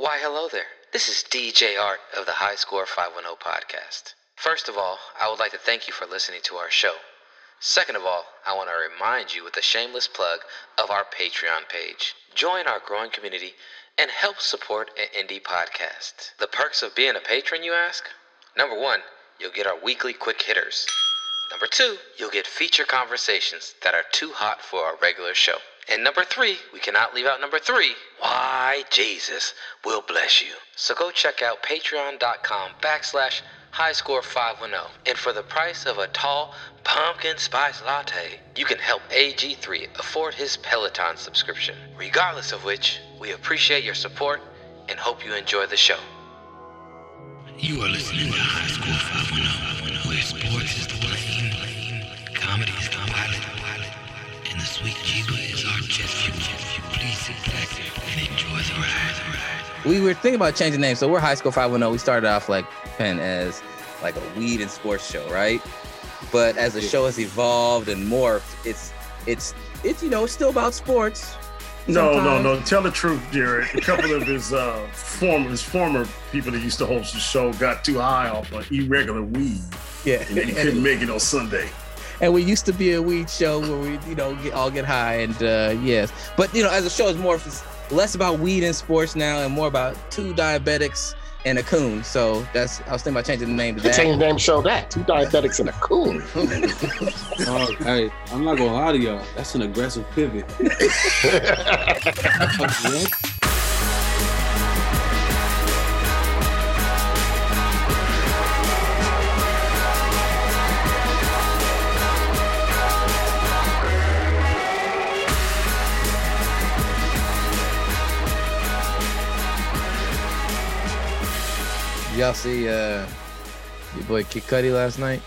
Why, hello there. This is DJ Art of the High Score 510 podcast. First of all, I would like to thank you for listening to our show. Second of all, I want to remind you with a shameless plug of our Patreon page. Join our growing community and help support an indie podcast. The perks of being a patron, you ask? Number one, you'll get our weekly quick hitters. Number two, you'll get feature conversations that are too hot for our regular show. And number three, we cannot leave out number three. Why, Jesus will bless you. So go check out patreon.com backslash highscore510. And for the price of a tall pumpkin spice latte, you can help AG3 afford his Peloton subscription. Regardless of which, we appreciate your support and hope you enjoy the show. You are listening to High Score 510, we were thinking about changing names. So we're High Score 510. We started off like Penn as like a weed and sports show, right? But as the show has evolved and morphed, it's it's it's you know still about sports. No, no, sometimes. no. Tell the truth, Jared. A couple of his uh, former his former people that used to host the show got too high off of irregular weed, Yeah, and they couldn't make it on Sunday. and we used to be a weed show where we you know get, all get high and uh yes, but you know as the show is more it's less about weed and sports now and more about two diabetics and a coon. So that's I was thinking about changing the name to The that. change name show that two diabetics and a coon. Oh, hey, I'm not gonna lie to y'all. That's an aggressive pivot. Y'all see uh your boy Kid Cudi last night?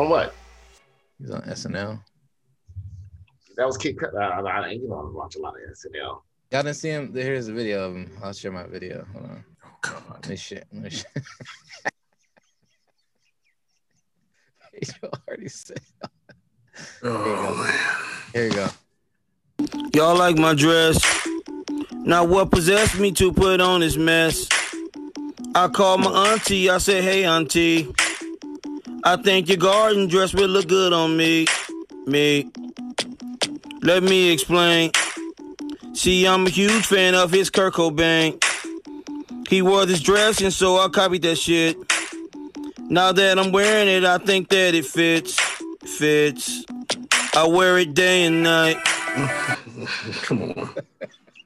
On what? He's on SNL. That was Kid Cut. Uh, I, you know, I watch a lot of SNL. Y'all didn't see him? Here's a video of him. I'll share my video. Hold on. Oh God. Let me share. Let me share. you already said. Oh man. Here you go. Y'all like my dress? Now what possessed me to put on this mess? I called my auntie, I said, hey auntie. I think your garden dress will look good on me. Me. Let me explain. See, I'm a huge fan of his Kurt Cobain. He wore this dress and so I copied that shit. Now that I'm wearing it, I think that it fits. Fits. I wear it day and night. Come on.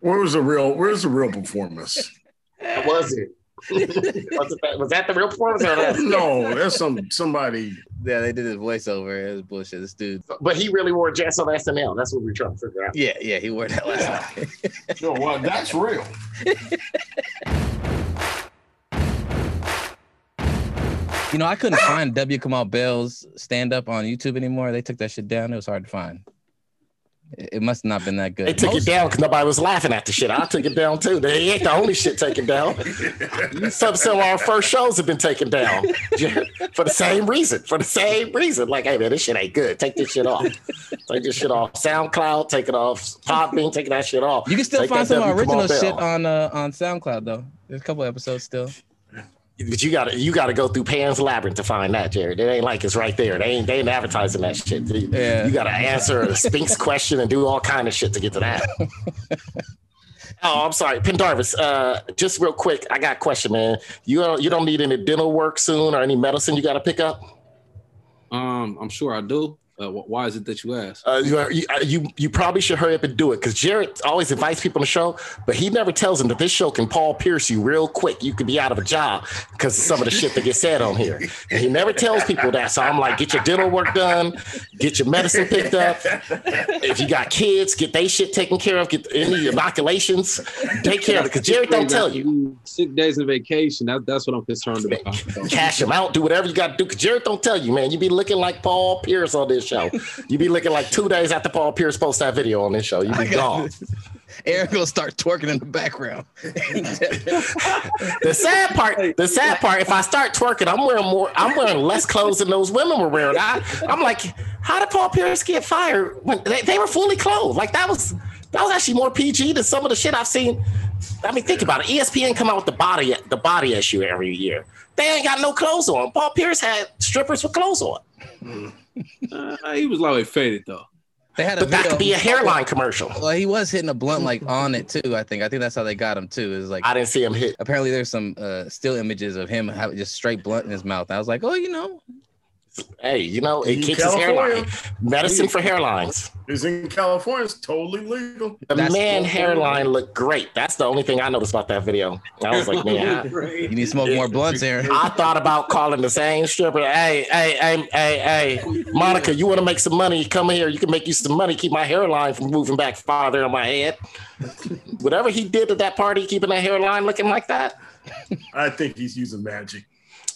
Where was the real? Where's the real performance? What was it? Was, that, was that the real performance or that? No, that's some somebody. Yeah, they did his voiceover. It was bullshit. This dude. But he really wore a dress on SNL. That's what we're trying to figure out. Yeah, yeah, he wore that last night. No, well, that's real. you know, I couldn't find W. Kamau Bell's stand up on YouTube anymore. They took that shit down. It was hard to find. It it must not been that good. They took Most- it down because nobody was laughing at the shit. I took it down too. They ain't the only shit taken down. Some, some of our first shows have been taken down for the same reason. For the same reason. Like, hey man, this shit ain't good. Take this shit off. Take this shit off. SoundCloud, take it off. Podbean, take that shit off. You can still Take find some W. original shit on uh, on SoundCloud though. There's a couple episodes still. But you gotta you gotta go through Pan's Labyrinth to find that, Jared. It ain't like it's right there. They ain't they ain't advertising that shit. You, Yeah. you gotta answer a Sphinx question and do all kind of shit to get to that. oh, I'm sorry, Pendarvis. Uh, just real quick, I got a question, man. You don't you don't need any dental work soon or any medicine you gotta pick up? Um, I'm sure I do. Uh, why is it that you ask? Uh, you, you you you probably should hurry up and do it because Jared always invites people on the show, but he never tells them that this show can Paul Pierce you real quick. You could be out of a job because of some of the shit that gets said on here. And he never tells people that. So I'm like, get your dental work done, get your medicine picked up. If you got kids, get they shit taken care of. Get any inoculations, take care of it because Jared don't tell you. Sick days and vacation. That, that's what I'm concerned about. Cash them out, do whatever you got to do. Because Jared don't tell you, man. You be looking like Paul Pierce on this show. You be looking like two days after Paul Pierce posts that video on this show. You be gone. Aaron gonna start twerking in the background. The sad part, the sad part, if I start twerking, I'm wearing more, I'm wearing less clothes than those women were wearing. I, I'm like, how did Paul Pierce get fired when they, they were fully clothed? Like that was that was actually more PG than some of the shit I've seen I mean, think about it. ESPN come out with the body the body issue every year. They ain't got no clothes on. Paul Pierce had strippers with clothes on. Uh, he was like faded though. They had a But that could be a hairline commercial. Well, he was hitting a blunt like on it too. I think. I think that's how they got him too. Is like I didn't see him hit. apparently there's some uh, still images of him having just straight blunt in his mouth. I was like, oh, you know, Hey, you know, it In keeps his California. hairline. Medicine for hairlines. It's in California. It's totally legal. The That's man cool. hairline looked great. That's the only thing I noticed about that video. I was like, man, I, you need to smoke more blunts, Aaron. I thought about calling the same stripper. Hey, hey, hey, hey, hey, Monica, you want to make some money? Come here. You can make you some money. Keep my hairline from moving back farther on my head. Whatever he did at that party, keeping that hairline looking like that. I think he's using magic,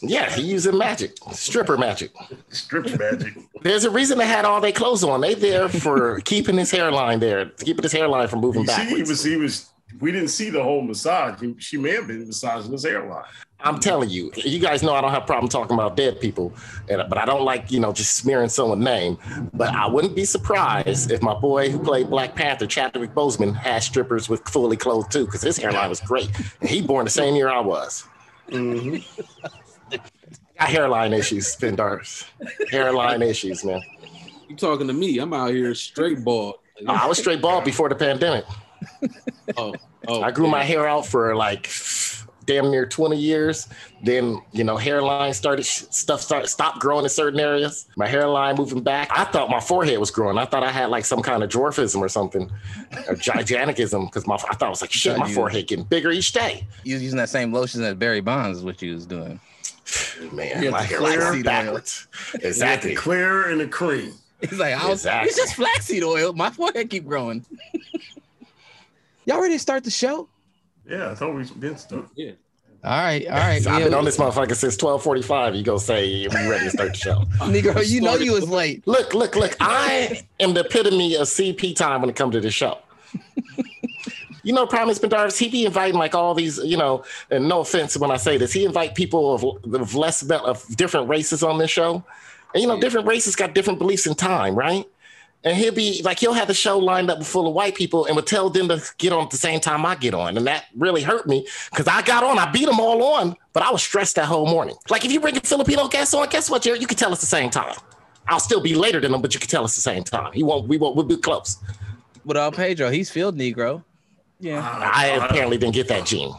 Yeah, he using magic, stripper magic. strip magic. There's a reason they had all their clothes on. They there for keeping his hairline there, keeping his hairline from moving back. he was he was. We didn't see the whole massage. He- She may have been massaging his hairline. I'm telling you, you guys know I don't have problem talking about dead people, and, but I don't like you know just smearing someone's name. But I wouldn't be surprised if my boy who played Black Panther, Chadwick Boseman, had strippers with fully clothed too, because his hairline was great, and he born the same year I was. Got hairline issues, Spindars. Hairline issues, man. You talking to me? I'm out here straight bald. No, I was straight bald before the pandemic. Oh, oh, I grew my hair out for like damn near 20 years. Then, you know, hairline started, stuff started, stopped growing in certain areas. My hairline moving back. I thought my forehead was growing. I thought I had like some kind of dwarfism or something, or giganticism, because my, I thought I was like, shit, my forehead getting bigger each day. You was using that same lotion that Barry Bonds is what you was doing. Man, You had my the hairline clear- went backwards. You had Exactly. the clear and the cream. It's like, I was, Exactly. it's just flaxseed oil. My forehead keep growing. Y'all ready to start the show? Yeah, I thought we been stuck. Yeah. All right, all right. I've been on this motherfucker since 1245. You go say, we ready to start the show. Negro, you know you was late. Look, look, look. I am the epitome of CP time when it comes to the show. You know, Promise Bendaris, he be inviting like all these, you know, and no offense when I say this, he invite people of, of less of different races on this show. And you know, different races got different beliefs in time, right? And he'll be like, he'll have the show lined up full of white people and would tell them to get on at the same time I get on. And that really hurt me because I got on, I beat them all on, but I was stressed that whole morning. Like if you bring a Filipino guest on, guess what, Jared? You can tell us the same time. I'll still be later than them, but you can tell us the same time. He won't, we won't, we'll be close. What up, Pedro? He's field Negro. Yeah. I apparently didn't get that gene.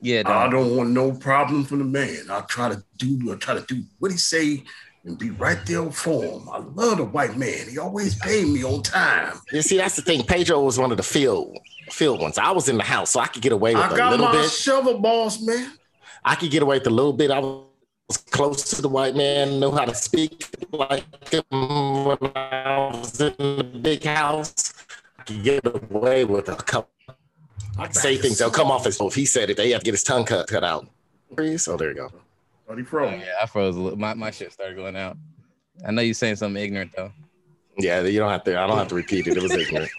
Yeah, I don't want no problem from the man. I'll try to do, I'll try to do what he say and be right there for him. I love the white man. He always paid me on time. You see, that's the thing. Pedro was one of the field field ones. I was in the house, so I could get away with I a got little my bit. shovel, boss man. I could get away with a little bit. I was close to the white man, know how to speak like him when I was in the big house. I could get away with a couple. I could say things they'll come off as if he said it, they have to get his tongue cut cut out. So there you go. Buddy Oh, Pro. yeah, I froze a little. My, my shit started going out. I know you're saying something ignorant though. Yeah, you don't have to. I don't have to repeat it. It was ignorant.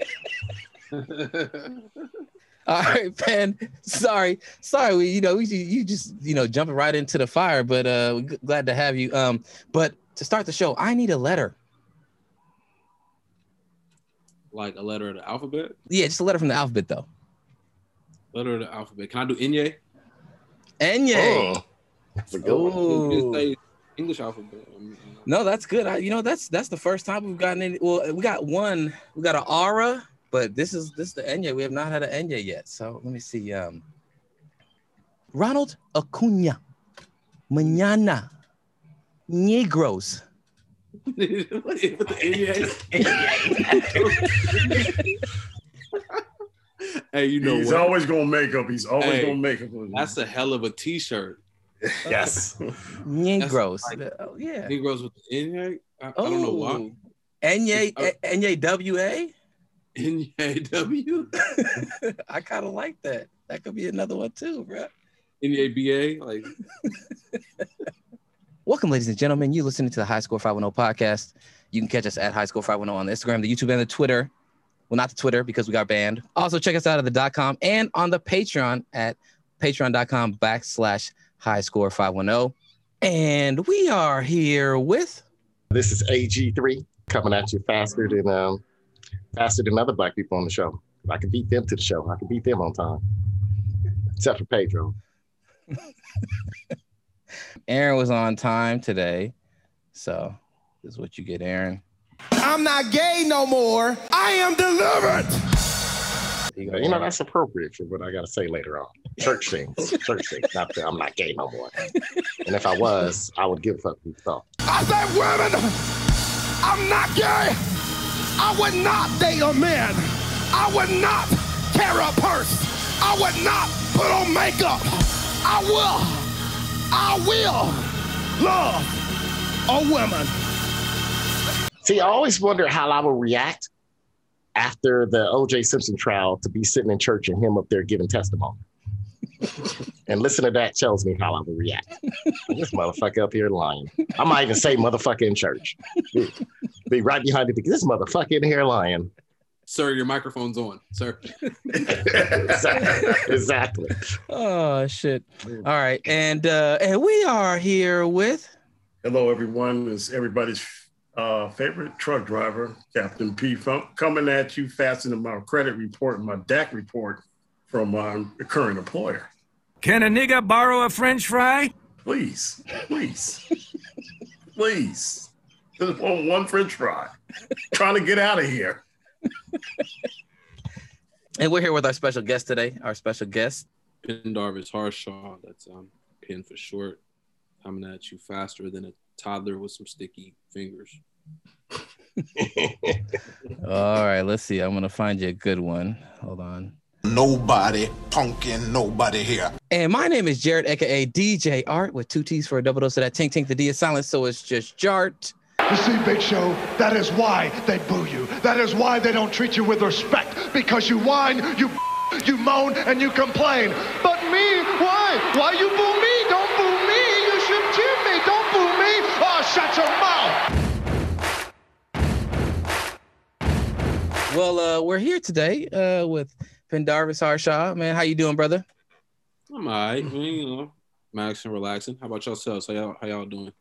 All right, Ben. Sorry, sorry. We, you know, we you just you know jumping right into the fire, but uh, we're g- glad to have you. Um, but to start the show, I need a letter. like a letter of the alphabet. Yeah, just a letter from the alphabet though. Letter of the alphabet. Can I do Enye? Enye. Oh, that's good one. You just Oh. say English alphabet. I mean, uh, No, that's good. I, you know, that's that's the first time we've gotten any. Well, we got one. We got an aura, but this is this is the Enya. We have not had an Enya yet. So let me see. Um, Ronald Acuna, mañana, negros. what is with the Inye? hey, you know he's what? always gonna make up. He's always Hey, gonna make up. That's a hell of a T-shirt. Yes. Negros. like- Oh, yeah. Negroes with the Inye. I, I don't know why. Oh. Enya, Uh, W-A? Inye W. I kind of like that. That could be another one too, bro. Inye Like Welcome, ladies and gentlemen. You're listening to the High Score 510 podcast. You can catch us at High Score 510 on the Instagram, the YouTube, and the Twitter. Well, not the Twitter because we got banned. Also, check us out at the dot com and on the Patreon at patreon.com backslash high score 510. And we are here with This is AG3 coming at you faster than um faster than other black people on the show. I can beat them to the show. I can beat them on time. except for Pedro. Aaron was on time today, so this is what you get, Aaron. I'm not gay no more. I am delivered. You go, You know, that's appropriate for what I got to say later on. Church things, church things. Not that I'm not gay no more. And if I was, I would give fuck who thought. I said, women, I'm not gay. I would not date a man. I would not carry a purse. I would not put on makeup. I will, I will love a woman. See, I always wonder how I would react after the OJ Simpson trial to be sitting in church and him up there giving testimony. and listen to that tells me how I would react. this motherfucker up here lying. I might even say motherfucker in church. Be, be right behind it. Because this motherfucker in here lying. Sir, your microphone's on, sir. exactly. exactly. Oh shit! All right, and uh, and we are here with Hello, everyone. It's everybody's uh, favorite truck driver, Captain P. Funk, coming at you faster than my credit report and my DAC report from my current employer. Can a nigga borrow a french fry? Please, please, please. Just want one French fry. Trying to get out of here. and we're here with our special guest today. Our special guest. Pendarvis Harshaw, that's um pin for short, coming at you faster than a toddler with some sticky fingers. All right, let's see. I'm gonna find you a good one. Hold on. Nobody punking nobody here. And my name is Jared, aka DJ Art, with two T's for a double dose of that tink tink. The D is silent, so it's just Jart. You see, Big Show, that is why they boo you. That is why they don't treat you with respect. Because you whine, you you moan, and you complain. But me, why? Why you boo me? Shut your mouth. Well, uh, we're here today uh, with Pendarvis Harshaw. Man, how you doing, brother? I'm all right, man, you know, maxing, relaxing. How about yourselves? How y'all, how y'all doing?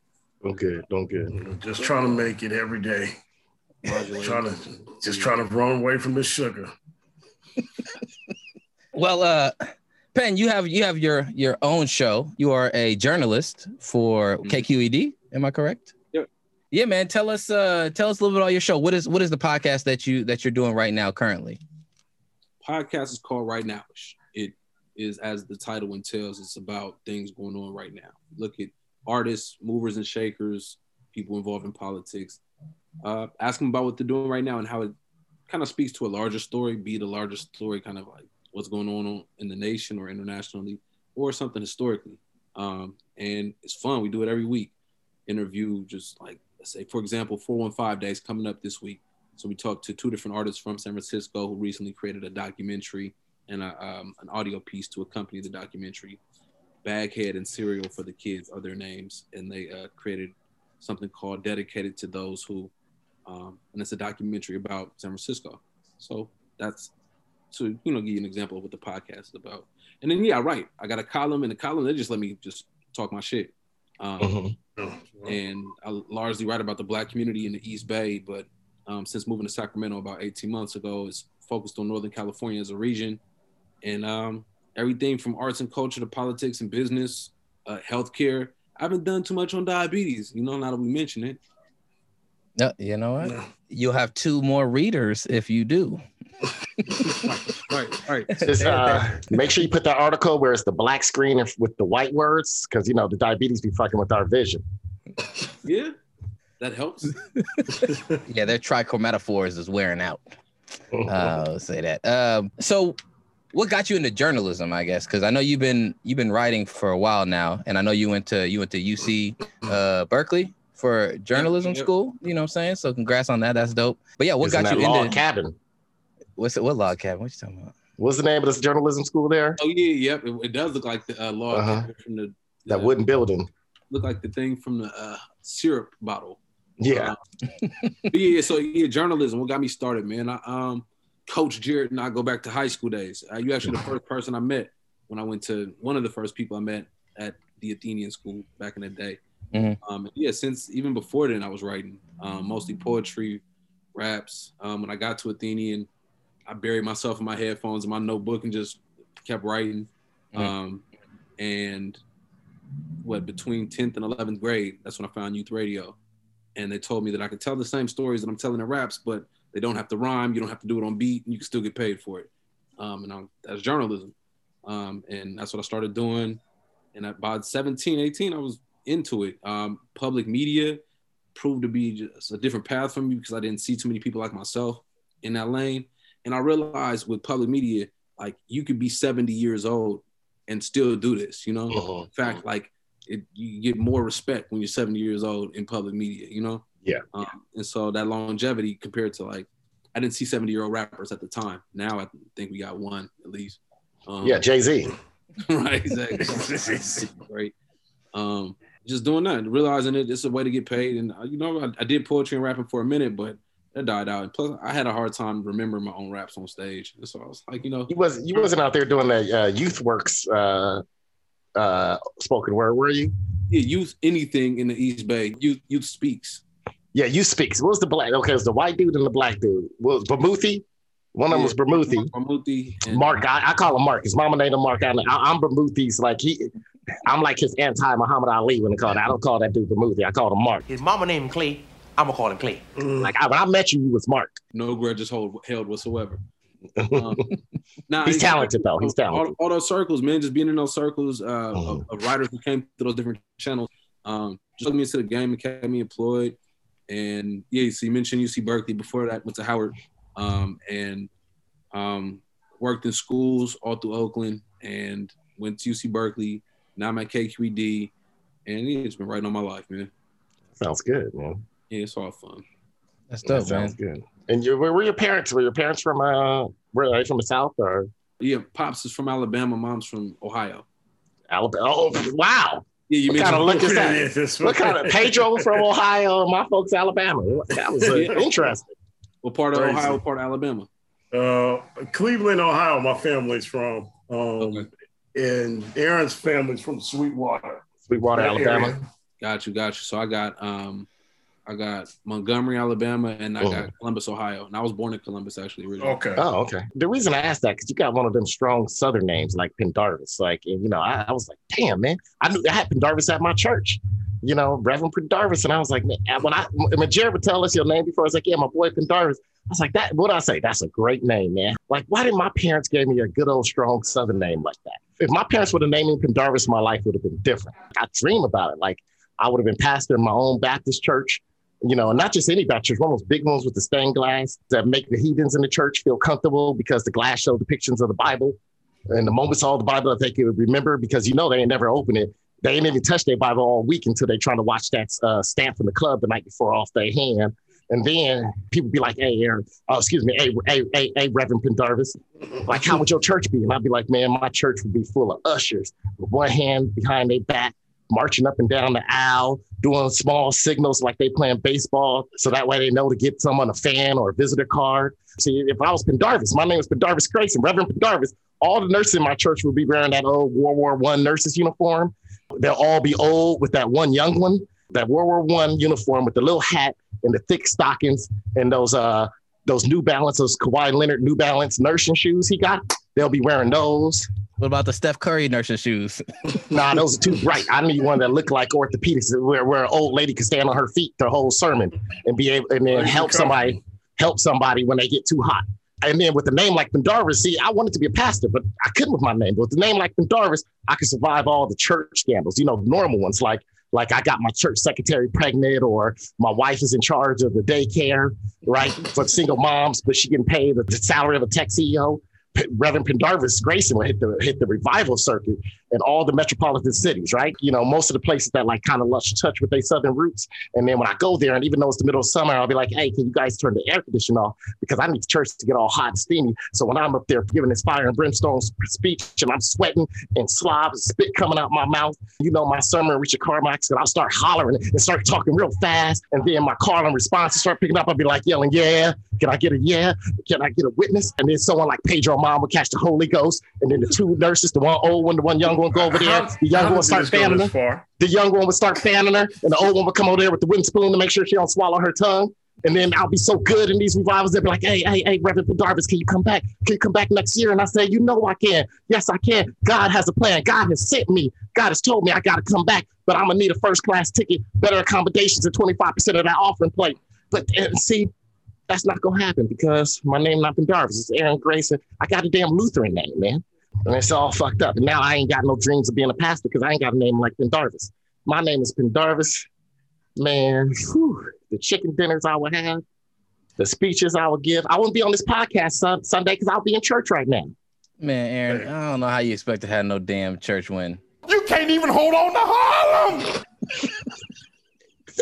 Doing good. Doing good. Just trying to make it every day. Trying to just trying to run away from the sugar. Well, uh, Penn, you have you have your your own show. You are a journalist for Mhm. KQED. Am I correct? Yep. Yeah, man. Tell us uh tell us a little bit about your show. What is what is the podcast that you that you're doing right now currently? Podcast is called Right Now. It is, as the title entails, it's about things going on right now. Look at artists, movers and shakers, people involved in politics. Uh, ask them about what they're doing right now and how it kind of speaks to a larger story, be the larger story, kind of like what's going on in the nation or internationally, or something historically. Um, and it's fun. We do it every week. Interview just like let's say, for example, 415 days coming up this week. So we talked to two different artists from San Francisco who recently created a documentary and a, um, an audio piece to accompany the documentary. Baghead and Cereal for the Kids are their names, and they uh, created something called Dedicated to Those Who, um, and it's a documentary about San Francisco. So that's to you know give you an example of what the podcast is about. And then yeah, right, I got a column, and the column they just let me just talk my shit. Um, Mhm. and I largely write about the black community in the East Bay, but um, since moving to Sacramento about 18 months ago, it's focused on Northern California as a region, and um, everything from arts and culture to politics and business, uh, healthcare. I haven't done too much on diabetes, you know. Now that we mention it, No, you know what? You'll have two more readers if you do. Right, right. Just uh, make sure you put that article where it's the black screen with the white words, because you know the diabetes be fucking with our vision. Yeah, that helps. Yeah, their trichromatophores is wearing out. Uh, I'll say that. Um, so, what got you into journalism? I guess because I know you've been you've been writing for a while now, and I know you went to you went to UC uh, Berkeley for journalism Yep. school. You know what I'm saying? So, congrats on that. That's dope. But yeah, what It's in got that you log into cabin? What's it? What log cabin? What you talking about? What's the name of this journalism school there? Oh yeah, yep. It, it does look like the uh, log Uh-huh. from the That uh, wooden building. look like the thing from the uh, syrup bottle. Yeah. But yeah, so yeah, journalism. What got me started, man? I, um, Coach Jared and I go back to high school days. Uh, you actually the first person I met when I went to one of the first people I met at the Athenian School back in the day. Mhm. Um, yeah, since even before then I was writing um, mostly poetry, raps. Um, when I got to Athenian, I buried myself in my headphones and my notebook and just kept writing. Um, and what between 10th and 11th grade, that's when I found youth radio. And they told me that I could tell the same stories that I'm telling in raps, but they don't have to rhyme. You don't have to do it on beat, and you can still get paid for it. Um, and I, that's journalism. Um, and that's what I started doing. And at, by 17, 18, I was into it. Um, public media proved to be just a different path for me because I didn't see too many people like myself in that lane. And I realized with public media, like you could be 70 years old and still do this, you know? Uh-huh. In fact, like it, you get more respect when you're 70 years old in public media, you know? Yeah. Um, and so that longevity compared to like, I didn't see 70 year old rappers at the time. Now I think we got one at least. Um, Yeah, Jay Z. right, exactly. right. Um, just doing that, realizing it, it's a way to get paid. And uh, you know, I, I did poetry and rapping for a minute, but that died out. And plus, I had a hard time remembering my own raps on stage. And so I was like, you know, You was you wasn't out there doing that uh, youth works uh, uh, spoken word, were you? yeah, youth anything in the East Bay, youth youth speaks. Yeah, you speaks. What was the black? Okay, it was the white dude and the black dude. What was Bamuthi? One of them was Bamuthi. Bamuthi. And, Mark, I, I call him Mark. His mama named him Mark. I, I'm Bamuthi's like he. I'm like his anti Muhammad Ali when they call it. I don't call that dude Bamuthi. I call him Mark. His mama named him Clay. I'm gonna call him Clay. Like I, when I met you, you was Mark. no grudges hold, held whatsoever. Um, nah, He's it's- talented though. He's talented. all, all those circles, man, just being in those circles uh, Mhm. of, of writers who came through those different channels, um, just took me into the game and kept me employed. And yeah, so you mentioned UC Berkeley. Before that, went to Howard um, and um, worked in schools all through Oakland and went to UC Berkeley. Now I'm at KQED, and yeah, it's been writing on my life, man. Sounds good, man. Yeah, it's all fun. That's That dope, man. good. And you, where were your parents? Were your parents from uh, where are you from the South or Yeah, pops is from Alabama, mom's from Ohio. Alabama? Oh, wow. Yeah, you What kind of mentioned- luck is Yeah, that? this What kind of Pedro from Ohio? My folks Alabama. That was uh, Yeah. interesting. What part of Crazy. Ohio? Part of Alabama? Uh, Cleveland, Ohio, my family's from. Um, Okay. And Aaron's family's from Sweetwater. Sweetwater, That Alabama. area. Got you, got you. So I got um I got Montgomery, Alabama, and I Oh. got Columbus, Ohio. And I was born in Columbus actually originally. Okay. Oh, okay. The reason I asked that because you got one of them strong Southern names like Pendarvis. Like, and, you know, I, I was like, damn, man, I knew I had Pendarvis at my church. You know, Reverend Pendarvis, and I was like, man, when I when Jared would tell us your name before, I was like, yeah, my boy Pendarvis. I was like, that. What I say? That's a great name, man. Like, why did my parents give me a good old strong Southern name like that? If my parents would have named me Pendarvis, my life would have been different. I dream about it. Like, I would have been pastor in my own Baptist church you know, not just any church, one of those big ones with the stained glass that make the heathens in the church feel comfortable because the glass show depictions of the Bible. And the moments all the Bible that they could remember because you know they ain't never open it. They ain't even touched their Bible all week until they trying to watch that uh, stamp from the club the night before off their hand. And then people be like, hey, Aaron, oh, excuse me, hey, hey, hey, hey, Reverend Pendarvis, like, how would your church be? And I'd be like, man, my church would be full of ushers with one hand behind their back, marching up and down the aisle, doing small signals like they playing baseball. So that way they know to get someone a fan or a visitor card. See, if I was Pendarvis, my name is Pendarvis Grayson, Reverend Pendarvis, all the nurses in my church would be wearing that old World War One nurses uniform. They'll all be old with that one young one, that World War One uniform with the little hat and the thick stockings and those uh those New Balance, those Kawhi Leonard New Balance nursing shoes he got. They'll be wearing those. What about the Steph Curry nursing shoes? Nah, those are too bright. I need one that look like orthopedics, where, where an old lady can stand on her feet the whole sermon and be able and then help somebody help somebody when they get too hot. And then with a name like Pendarvis, see, I wanted to be a pastor, but I couldn't with my name. But with a name like Pendarvis, I could survive all the church scandals, you know, normal ones like like I got my church secretary pregnant, or my wife is in charge of the daycare, right, for single moms, but she can pay the, the salary of a tech CEO. Reverend Pendarvis Grayson would hit the hit the revival circuit in all the metropolitan cities, right? You know, most of the places that like kind of lost touch with their southern roots. And then when I go there, and even though it's the middle of summer, I'll be like, hey, can you guys turn the air conditioner off? Because I need the church to get all hot and steamy. So when I'm up there giving this fire and brimstone speech and I'm sweating and slob and spit coming out my mouth, you know, my sermon, Richard Carmack's, and I'll start hollering and start talking real fast. And then my call and response to start picking up, I'll be like yelling, yeah, can I get a yeah? Can I get a witness? And then someone like Pedro Mom will catch the Holy Ghost. And then the two nurses, the one old one, the one young one go over there. The young one will did start fanning her. The young one would start fanning her, and the old one would come over there with the wooden spoon to make sure she don't swallow her tongue. And then I'll be so good in these revivals. They'll be like, hey, hey, hey, Reverend Pendarvis, can you come back? Can you come back next year? And I say, you know I can. Yes, I can. God has a plan. God has sent me. God has told me I got to come back, but I'm going to need a first class ticket, better accommodations, and 25% of that offering plate. But and see, that's not going to happen because my name not Pendarvis. It's Aaron Grayson. I got a damn Lutheran name, man. And it's all fucked up. And now I ain't got no dreams of being a pastor because I ain't got a name like Pendarvis. My name is Pendarvis. Man, whew, the chicken dinners I would have, the speeches I would give. I wouldn't be on this podcast sun- Sunday because I'll be in church right now. Man, Aaron, I don't know how you expect to have no damn church win. You can't even hold on to Harlem.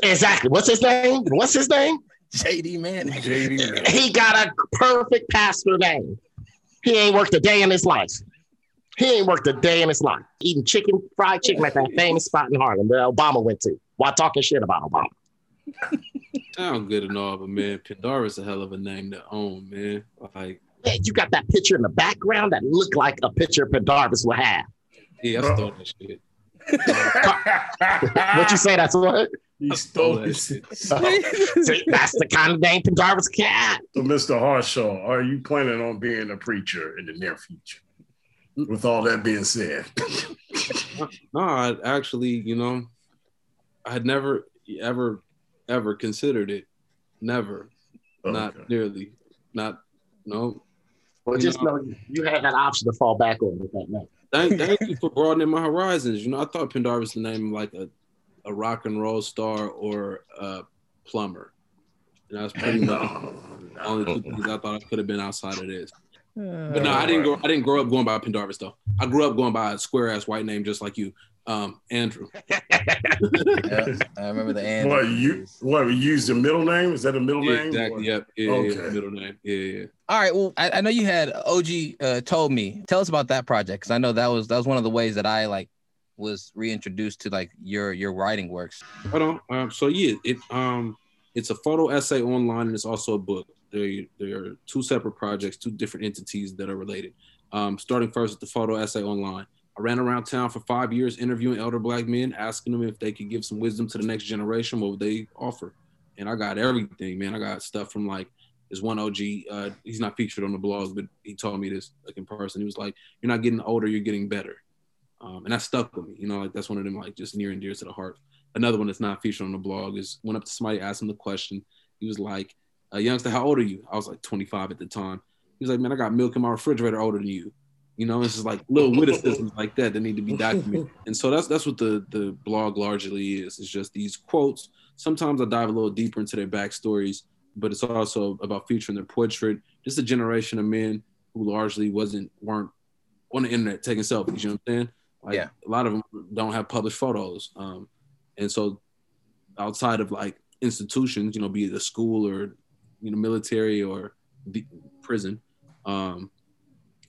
Exactly. What's his name? What's his name? JD man. JD. He got a perfect pastor name. He ain't worked a day in his life. He ain't worked a day in his life. Eating chicken, fried chicken at that famous spot in Harlem that Obama went to while talking shit about Obama. Sound good and all, but man, Pendarvis a hell of a name to own, man. Like, Man, you got that picture in the background that looked like a picture Pendarvis would have. yeah, I stole that shit. what you say? That's what? He Stole stole that this. shit. See, that's the kind of name Pendarvis cat. So, Mr. Harshaw, are you planning on being a preacher in the near future? With all that being said, No, I actually, you know, I had never ever ever considered it. Never. Not nearly. Not no. Well, You just know- know you had that option to fall back on with that name. Thank, thank you for broadening my horizons. You know, I thought Pendarvis the name like a, a rock and roll star or a plumber. And that's pretty much the only two things I thought I could have been outside of this. But no, I didn't grow. I didn't grow up going by Pendarvis though. I grew up going by a square ass white name just like you, um, Andrew. Yeah, I remember the end. what you what you use the middle name? Is that a middle Yeah, name? exactly. Or- Yep. Yeah, yeah, yeah, Okay. middle name. Yeah, yeah. All right. Well, I, I know you had OG uh, told me. Tell us about that project because I know that was that was one of the ways that I like was reintroduced to like your your writing works. Hold on. Um, so yeah, it um, it's a photo essay online and it's also a book. They they are two separate projects, two different entities that are related. Um, starting first with the photo essay online. I ran around town for five years interviewing elder black men, asking them if they could give some wisdom to the next generation. What would they offer? And I got everything, man. I got stuff from like this one OG. Uh, he's not featured on the blogs, but he told me this like in person. He was like, "You're not getting older, you're getting better," um, and that stuck with me. You know, like that's one of them like just near and dear to the heart. Another one that's not featured on the blog is went up to somebody, asked him the question. He was like, uh, "Youngster, how old are you?" I was like 25 at the time. He was like, "Man, I got milk in my refrigerator older than you." You know, it's just like little witticisms like that that need to be documented. And so that's that's what the the blog largely is. It's just these quotes. Sometimes I dive a little deeper into their backstories, but it's also about featuring their portrait. Just a generation of men who largely wasn't weren't on the internet taking selfies. You know what I'm saying? Like Yeah. a lot of them don't have published photos. Um, and so outside of like institutions, you know, be it a school or you know military or the prison. Um,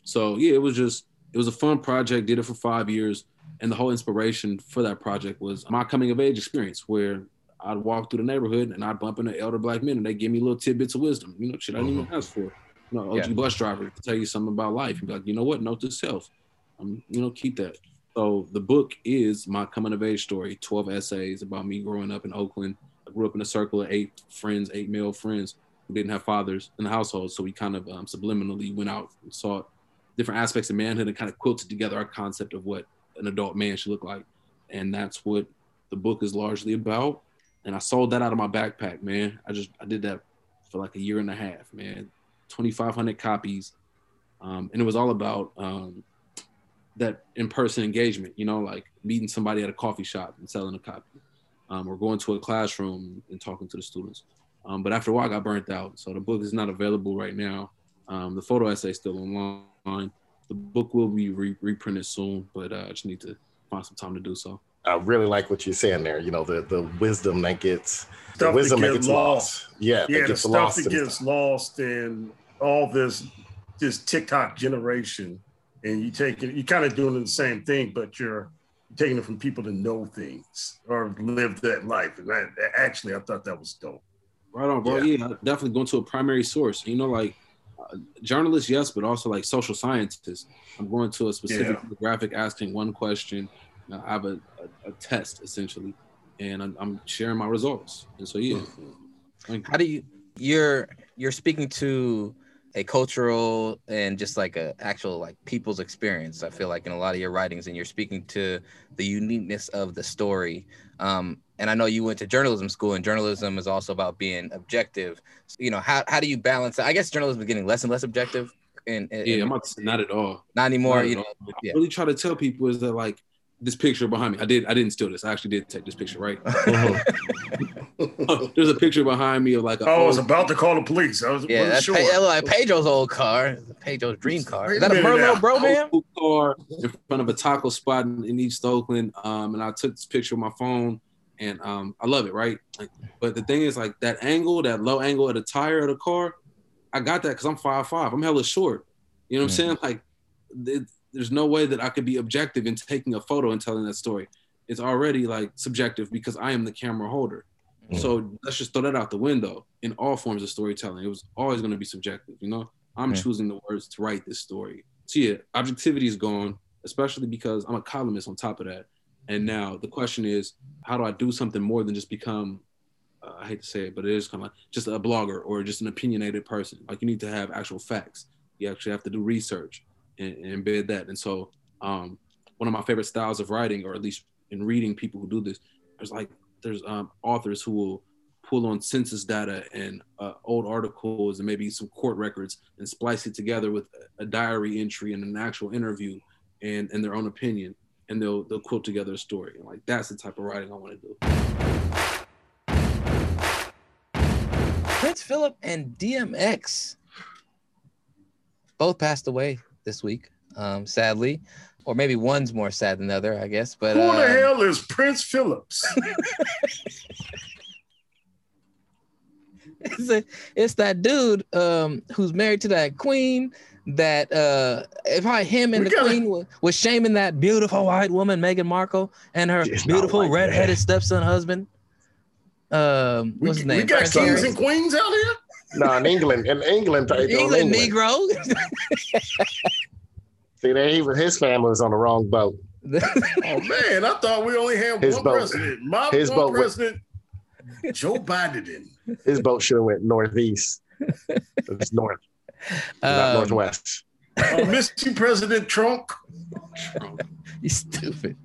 so yeah, it was just it was a fun project. Did it for five years, and the whole inspiration for that project was my coming of age experience, where I'd walk through the neighborhood and I'd bump into elder black men, and they give me little tidbits of wisdom. You know, shit I didn't even ask for. You know, OG Yeah. bus driver to tell you something about life. You'd be like, you know what? Note to self. Um, you know, keep that. So the book is my coming of age story, 12 essays about me growing up in Oakland. I grew up in a circle of eight friends, eight male friends didn't have fathers in the household. So we kind of um, subliminally went out and saw different aspects of manhood and kind of quilted together our concept of what an adult man should look like. And that's what the book is largely about. And I sold that out of my backpack, man. I just I did that for like a year and a half, man. 2,500 copies. Um, and it was all about um, that in-person engagement, you know, like meeting somebody at a coffee shop and selling a copy, um, or going to a classroom and talking to the students. Um, but after a while, I got burnt out, so the book is not available right now. Um, the photo essay is still online. The book will be re- reprinted soon, but uh, I just need to find some time to do so. I really like what you're saying there. You know, the the wisdom that gets the wisdom that that gets lost. lost. Yeah, yeah, that the gets stuff lost. that gets stuff. lost in all this this TikTok generation, and you take it, you kind of doing the same thing, but you're taking it from people to know things or live that life. And that, actually, I thought that was dope. Right on, bro. Yeah, definitely going to a primary source. You know, like uh, journalists, yes, but also like social scientists. I'm going to a specific Yeah. graphic, asking one question. uh, I have a, a, a test essentially, and I'm, I'm sharing my results. And so, yeah. How do you you're you're speaking to a cultural and just like a actual like people's experience. I feel like in a lot of your writings, and you're speaking to the uniqueness of the story. Um, and I know you went to journalism school, and journalism is also about being objective. So, you know, how how do you balance? that? I guess journalism is getting less and less objective. And, and Yeah, I'm not, not at all. not anymore. Not at you know, all. yeah. I really try to tell people is that like this picture behind me. I did. I didn't steal this. I actually did take this picture. Right. There's a picture behind me of like A, oh, I was old- about to call the police. I was yeah, wasn't that's sure. Pe- that like Pedro's old car, Pedro's dream car. Is that a minute now. Merlot, bro, man? car in front of a taco spot in, in East Oakland. Um, and I took this picture with my phone, and um, I love it, right? Like, but the thing is, like that angle, that low angle of the tire of the car, I got that because I'm five five. I'm hella short. You know what I'm saying? Like, th- there's no way that I could be objective in taking a photo and telling that story. It's already like subjective because I am the camera holder. So let's just throw that out the window in all forms of storytelling. It was always going to be subjective, you know. I'm choosing the words to write this story. So yeah, objectivity is gone, especially because I'm a columnist on top of that. And now the question is, how do I do something more than just become? Uh, I hate to say it, but it is kind of like just a blogger or just an opinionated person. Like you need to have actual facts. You actually have to do research and, and embed that. And so, um, one of my favorite styles of writing, or at least in reading people who do this, there's like there's um, authors who will pull on census data and uh, old articles and maybe some court records and splice it together with a diary entry and an actual interview and, and their own opinion and they'll they'll quilt together a story and like that's the type of writing I want to do. Prince Philip and DMX both passed away this week, um, sadly, or maybe one's more sad than the other, I guess. But Who the uh, hell is Prince Phillips? it's, a, it's that dude um, who's married to that queen. That uh, if I him and We the gotta- queen was, was shaming that beautiful white woman, Meghan Markle, and her beautiful like redheaded that. stepson husband. Um, We, what's his we got Prince kings Harry? and queens out here. No, in England, in England, in England, Negro. See, they even. His family was on the wrong boat. Oh man, I thought we only had His one boat- president. My his one boat was- president, Joe Biden. His boat should have went northeast. It's north, not Um, northwest. Uh, Mr. President Trump. You stupid.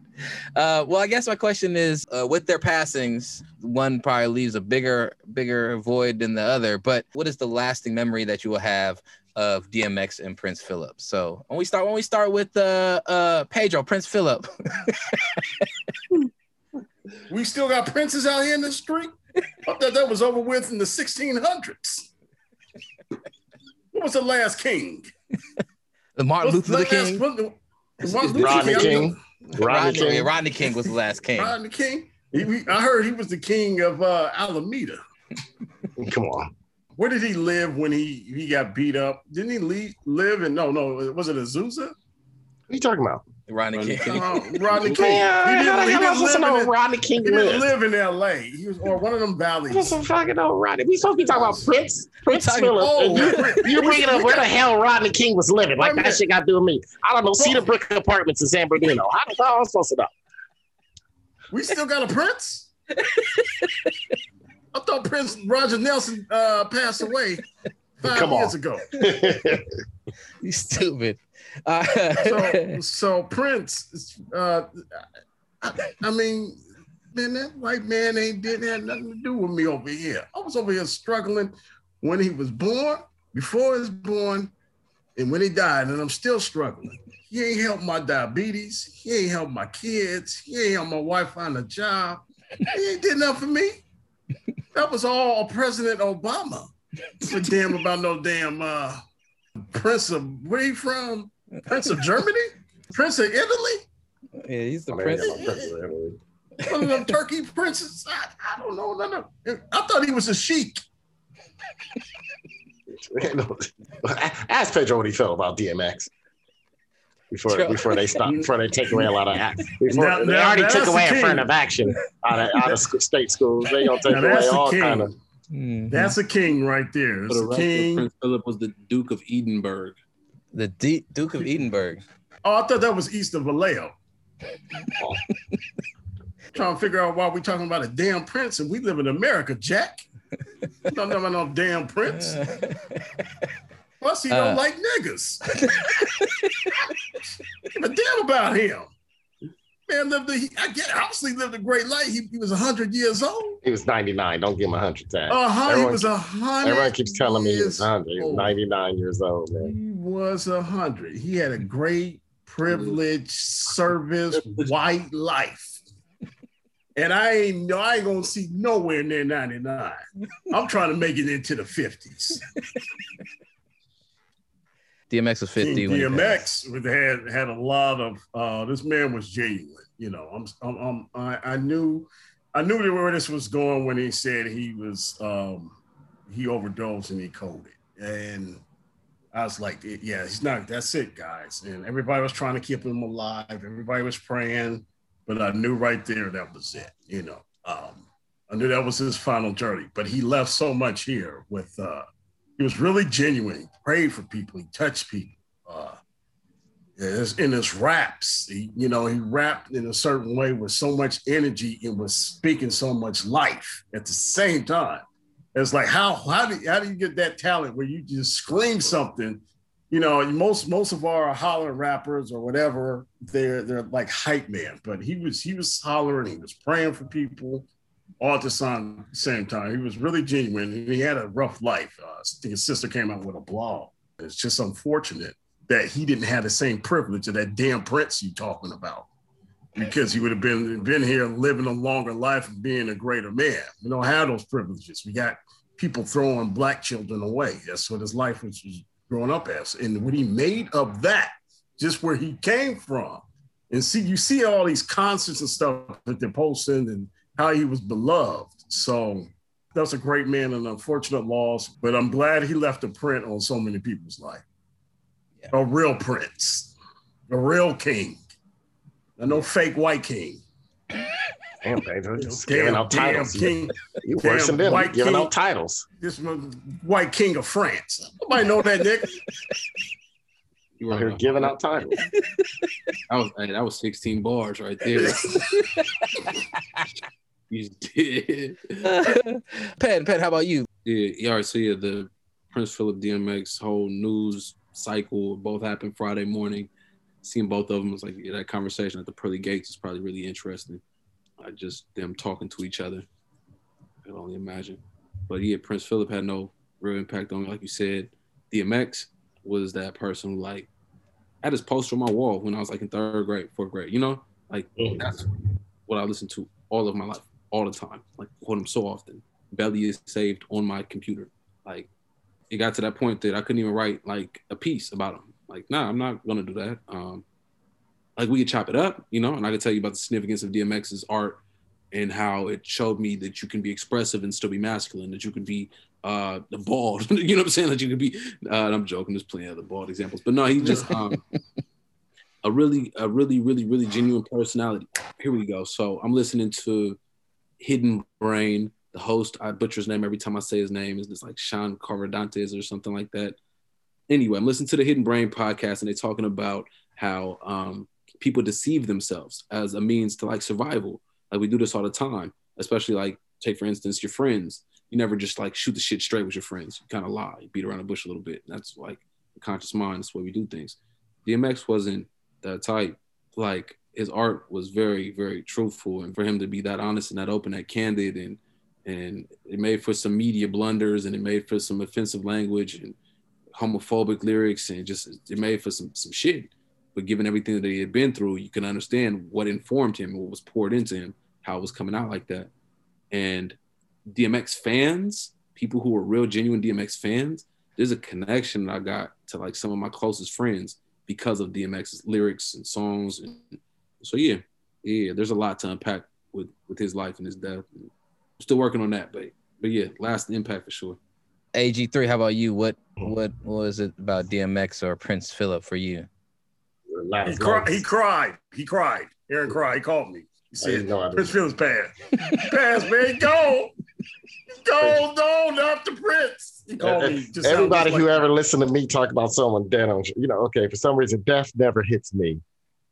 Uh, well, I guess my question is, uh, with their passings, one probably leaves a bigger, bigger void than the other. But what is the lasting memory that you will have of DMX and Prince Philip? So when we start, when we start with uh, uh, Pedro Prince Philip, We still got princes out here in the street. I thought that was over with in the 1600s. What was the last king? the Martin Luther the King, Martin Luther Rodney King. Rodney Rodney, King. Rodney King was the last king. Rodney King. He- we- I heard he was the king of uh, Alameda. Come on. Where did he live when he, he got beat up? Didn't he leave, live in, no, no, was it Azusa? What are you talking about? Rodney Rodney King. Uh, Rodney King. Man, he how the didn't, he hell am I didn't to live know in, Rodney King he didn't live in L.A. He was, or one of them valleys. What's the fucking know Rodney? We supposed to be talking about Prince, Prince talking- Philip. oh, and you, you bringing up where the hell Rodney King was living? Like that shit got to do with me. I don't know. Cedar Brook Apartments in San Bernardino. How the hell am I supposed to know? We still got a prince. I thought Prince Roger Nelson uh, passed away five Come on. years ago. You stupid. Uh, So, so Prince, uh, I, I mean, man, that white man ain't didn't have nothing to do with me over here. I was over here struggling when he was born, before he was born, and when he died, and I'm still struggling. He ain't helped my diabetes. He ain't helped my kids. He ain't helped my wife find a job. He ain't did nothing for me. That was all President Obama. For damn about no damn uh, Prince of where he from? Prince of Germany? Prince of Italy? yeah, he's the I mean, prince. yeah, Prince of Italy. One of them Turkey princes? I, I don't know. none of- I thought he was a sheik. Ask Pedro what he felt about DMX before Sure. before they stop before they take away a lot of act. Before, Now- they now already took away a king. of action out of, out of sc- state schools. They gonna take Now away that's all kind of. Mhm. That's a king right there. For the a king. Prince Philip was the Duke of Edinburgh. The D- Duke of Edinburgh. Oh, I thought that was east of Vallejo. Trying to figure out why we're talking about a damn prince and we live in America, Jack. don't know about no damn Prince. Plus, he don't Uh. like niggas. Give a damn about him. Man lived a, he, I get obviously lived a great life. He, he was hundred years old. He was 99. Don't give him a hundred times. Uh huh. He was a hundred. Everyone keeps telling me he was 100. He was 99 years old, man. He was a hundred. He had a great privileged service white life. And I ain't no, I ain't gonna see nowhere near 99. I'm trying to make it into the 50s. DMX was 50 when he. DMX would- had had a lot of uh this man was genuine. You know, I'm, I'm, I'm I, I knew I knew where this was going when he said he was um he overdosed and he coded. And I was like, yeah, he's not that's it, guys. And everybody was trying to keep him alive, everybody was praying, but I knew right there that was it, you know. Um I knew that was his final journey, but he left so much here with uh he was really genuine. He prayed for people. He touched people. Uh, in his raps, he, you know, he rapped in a certain way with so much energy and was speaking so much life at the same time. It's like how how do how do you get that talent where you just scream something? You know, most most of our holler rappers or whatever, they're they're like hype man, but he was he was hollering, he was praying for people all at the same, time. He was really genuine he had a rough life. Uh, his sister came out with a blog. It's just unfortunate that he didn't have the same privilege of that damn Prince you talking about. Because he would have been been here living a longer life and being a greater man. We don't have those privileges. We got people throwing black children away. That's what his life was growing up as. And what he made of that, just where he came from. And see, you see all these concerts and stuff that they're posting and how he was beloved. So that's a great man and unfortunate loss, but I'm glad he left a print on so many people's life. A real prince, a real king, and no fake white king. Damn, baby. Just Damn, giving out damn titles. king. You worse Damn than them. white Giving king. out titles. This white king of France. Nobody know that, Nick. You were here giving out titles. That was hey, that was 16 bars right there. you did. Pat, Pat, how about you? Yeah, yeah, all right. So yeah, the Prince Philip DMX whole news cycle both happened Friday morning. Seeing both of them was like yeah, that conversation at the pearly gates is probably really interesting. Uh, just them talking to each other. I can only imagine. But yeah, Prince Philip had no real impact on me, like you said. DMX was that person who like I had his poster on my wall when I was like in third grade, fourth grade. You know, like that's what I listened to all of my life, all the time. Like quote him so often. Belly is saved on my computer. Like it got to that point that I couldn't even write like a piece about him. Like, nah, I'm not gonna do that. Um, like we could chop it up, you know, and I could tell you about the significance of DMX's art and how it showed me that you can be expressive and still be masculine, that you can be uh the bald, you know what I'm saying? That you can be uh and I'm joking, there's plenty of other bald examples. But no, he just um a really, a really, really, really genuine personality. Here we go. So I'm listening to Hidden Brain. The host, I butcher his name every time I say his name. Is this like Sean Carvadantes or something like that? Anyway, I'm listening to the Hidden Brain podcast, and they're talking about how um, people deceive themselves as a means to like survival. Like we do this all the time, especially like take for instance your friends. You never just like shoot the shit straight with your friends. You kind of lie, beat around the bush a little bit. That's like the conscious mind. That's the way we do things. DMX wasn't that type. Like his art was very, very truthful, and for him to be that honest and that open, that candid, and and it made for some media blunders, and it made for some offensive language and homophobic lyrics, and just it made for some some shit. But given everything that he had been through, you can understand what informed him, what was poured into him, how it was coming out like that. And DMX fans, people who were real genuine DMX fans, there's a connection I got to like some of my closest friends because of DMX's lyrics and songs. So yeah, yeah, there's a lot to unpack with with his life and his death. I'm still working on that, but but yeah, last impact for sure. AG3, how about you? What what was it about DMX or Prince Philip for you? He cried. He cried. He cried. Aaron cried. He called me. He said, Prince Philip's passed. passed, man. Go. Go, no, not the Prince. He called me. Just Everybody just who like- ever listened to me talk about someone dead on, you know, okay, for some reason, death never hits me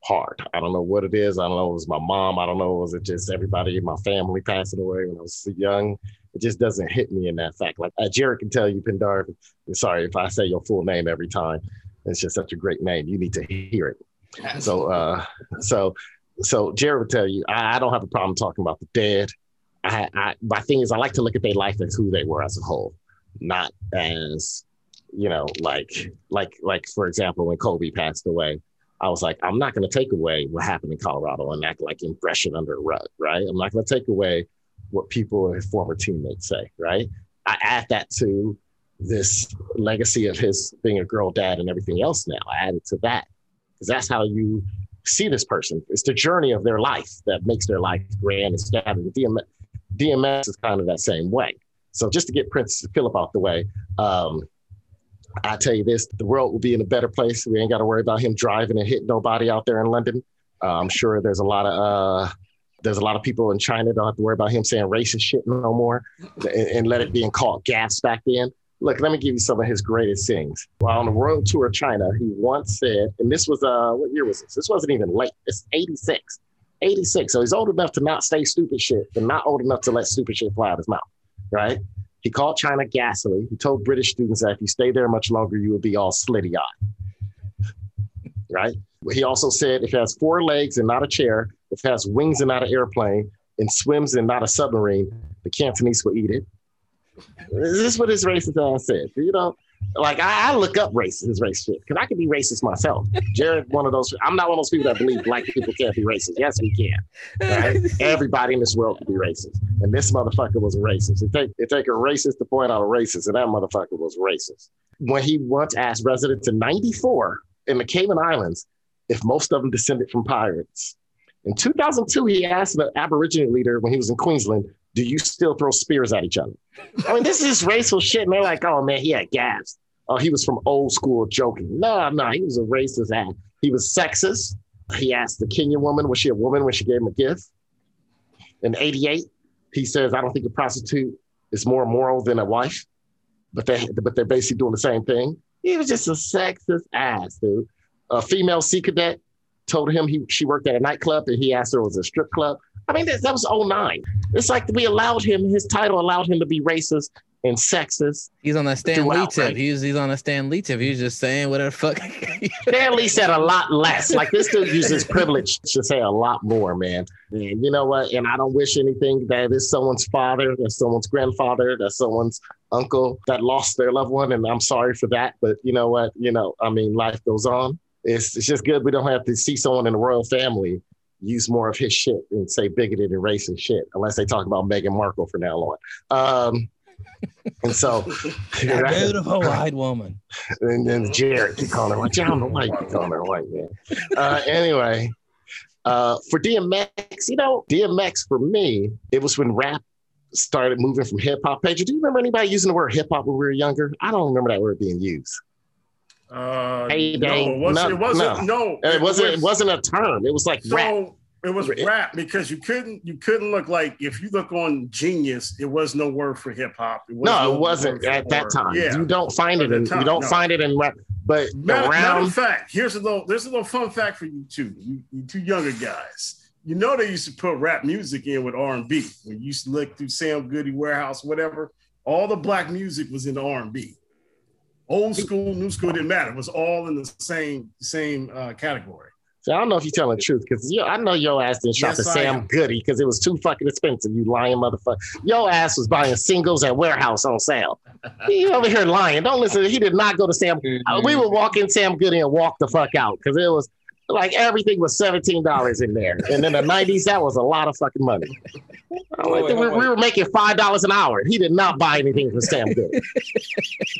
hard. I don't know what it is. I don't know. It was my mom. I don't know. Was it just everybody in my family passing away when I was young? it just doesn't hit me in that fact. Like uh, Jared can tell you, Pindar. Sorry if I say your full name every time. It's just such a great name. You need to hear it. So, uh, so, so Jared would tell you, I, I don't have a problem talking about the dead. I, I, my thing is, I like to look at their life as who they were as a whole, not as, you know, like, like, like for example, when Kobe passed away, I was like, I'm not going to take away what happened in Colorado and act like impression under a rug, right? I'm not going to take away what people his former teammates say, right? I add that to this legacy of his being a girl dad and everything else now. Added to that because that's how you see this person. It's the journey of their life that makes their life grand and. DMX, DMX is kind of that same way. So just to get Prince Philip out the way, um, I tell you this: the world will be in a better place. We ain't got to worry about him driving and hitting nobody out there in London. Uh, I'm sure there's a lot of uh, there's a lot of people in China don't have to worry about him saying racist shit no more, and, and let it being called gas back then. Look, let me give you some of his greatest things. While on the world tour of China, he once said, and this was uh, what year was this? This wasn't even late. It's 86. 86. So he's old enough to not say stupid shit, but not old enough to let stupid shit fly out his mouth, right? He called China ghastly. He told British students that if you stay there much longer, you will be all slitty eyed, right? He also said if it has four legs and not a chair, if it has wings and not an airplane, and swims and not a submarine, the Cantonese will eat it. This is what his racist ass said. You know, like I, I look up racist, racist shit because I can be racist myself. Jared, one of those. I'm not one of those people that believe black people can't be racist. Yes, we can. Right? Everybody in this world can be racist, and this motherfucker was a racist. It take it take a racist to point out a racist, and that motherfucker was racist. When he once asked residents in '94 in the Cayman Islands if most of them descended from pirates. In 2002, he asked an Aboriginal leader when he was in Queensland do you still throw spears at each other? I mean, this is racial shit. And they're like, oh man, he had gas. Oh, he was from old school joking. No, no, he was a racist ass. He was sexist. He asked the Kenyan woman, was she a woman when she gave him a gift? In 88, he says, I don't think a prostitute is more moral than a wife, but they but they're basically doing the same thing. He was just a sexist ass, dude. A female sea cadet told him he she worked at a nightclub and he asked her it was a strip club. I mean, that, that was 09. It's like we allowed him, his title allowed him to be racist and sexist. He's on that Stan Lee tip. Right? He's he's on a Stan Lee tip. He's just saying whatever the fuck. Stan Lee said a lot less. Like this dude uses privilege to say a lot more, man. And you know what? And I don't wish anything that is someone's father, that's someone's grandfather, that's someone's uncle that lost their loved one. And I'm sorry for that. But you know what? You know, I mean, life goes on. It's, it's just good we don't have to see someone in the royal family use more of his shit and say bigoted and racist shit, unless they talk about Meghan Markle from now on. Um, and so, beautiful white woman. And then Jared keep calling her white. I don't know why you keep calling her white man. Uh, anyway, uh, for DMX, you know, DMX for me, it was when rap started moving from hip hop. Pedro, do you remember anybody using the word hip hop when we were younger? I don't remember that word being used. Uh, no, it wasn't. no, it wasn't. no. No, it wasn't. It wasn't a term. It was like so rap. It was rap because you couldn't. You couldn't look like if you look on Genius, it was no word for hip hop. No, it wasn't at that time. Yeah, You don't find it in. time, You don't no. find it in rap. But Matter, matter around of fact, here's a little. There's a little fun fact for you two. You, you two younger guys. You know they used to put rap music in with R and B. When you used to look through Sam Goody Warehouse, whatever. All the black music was in R and B. Old school, new school didn't matter. It was all in the same same uh, category. So I don't know if you're telling the truth because I know your ass didn't shop Yes, the I Sam am. Goody because it was too fucking expensive. You lying motherfucker. Your ass was buying singles at warehouse on sale. He over here lying. Don't listen. He did not go to Sam. Uh, We would walk in Sam Goody and walk the fuck out because it was like everything was seventeen dollars in there. And in the nineties, that was a lot of fucking money. I'm like, Wait, we, wait, we were making five dollars an hour. He did not buy anything from Sam Goody.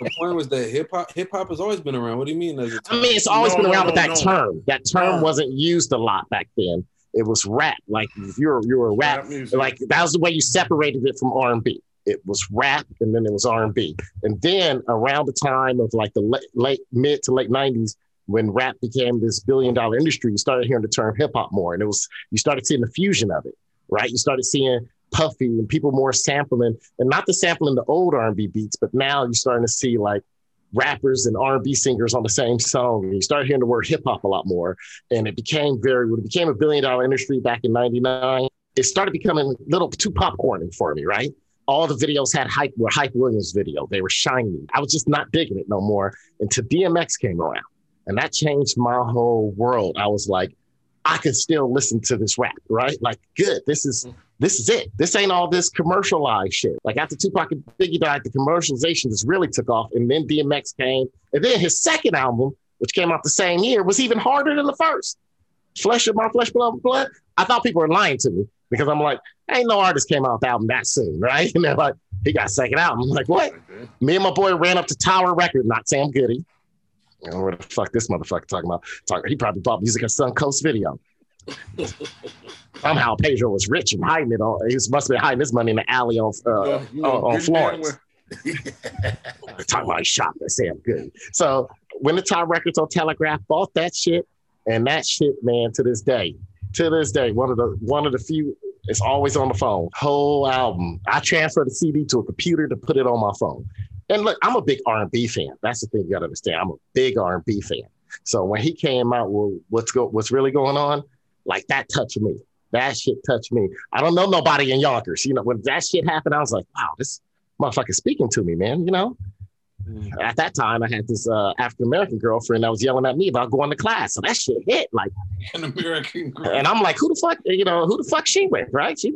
The point was that hip hop hip hop has always been around. What do you mean? There's a I mean, it's always No, been around, no, but that no. term, that term No. wasn't used a lot back then. It was rap. Like if you're you're a rap, Rap like that was the way you separated it from R and B. It was rap, and then it was R and B. And then around the time of like the late, late mid to late '90s, when rap became this billion dollar industry, you started hearing the term hip hop more, and it was you started seeing the fusion of it, right? You started seeing Puffy and people more sampling, and not the sampling the old R and B beats, but now you're starting to see like rappers and R&B singers on the same song. And you start hearing the word hip hop a lot more. And it became very, when it became a billion dollar industry back in 99, it started becoming a little too popcorny for me, right? all the videos had hype were hype Williams video. They were shiny. I was just not digging it no more until DMX came around. And that changed my whole world. I was like, I can still listen to this rap, right? Like, good. This is mm. this is it. This ain't all this commercialized shit. Like after Tupac and Biggie died, the commercialization just really took off. And then DMX came. And then his second album, which came out the same year, was even harder than the first. Flesh of my flesh, blood, blood. I thought people were lying to me because I'm like, ain't no artist came out with the album that soon, right? And they're like, he got second album. I'm like, what? Me and my boy ran up to Tower Record, not Sam Goody. I don't know what the fuck this motherfucker talking about. Talk, he probably bought music at Suncoast Video. Somehow Pedro was rich and hiding it on. He must have been hiding his money in the alley on uh, Yeah, you know, on, on Florence. Talking about he shop at Sam Goody. So when the Time records on Telegraph bought that shit, and that shit, man, to this day, to this day, one of the one of the few it's always on the phone. Whole album. I transferred the CD to a computer to put it on my phone. And look, I'm a big R&B fan. That's the thing you gotta understand. I'm a big R&B fan. So when he came out with what's go what's really going on, like that touched me. That shit touched me. I don't know nobody in Yonkers. You know, when that shit happened, I was like, wow, this motherfucker speaking to me, man. You know, at that time, I had this uh, African American girlfriend that was yelling at me about going to class. So that shit hit like, An American girl. and I'm like, who the fuck, you know, who the fuck she with, right? She,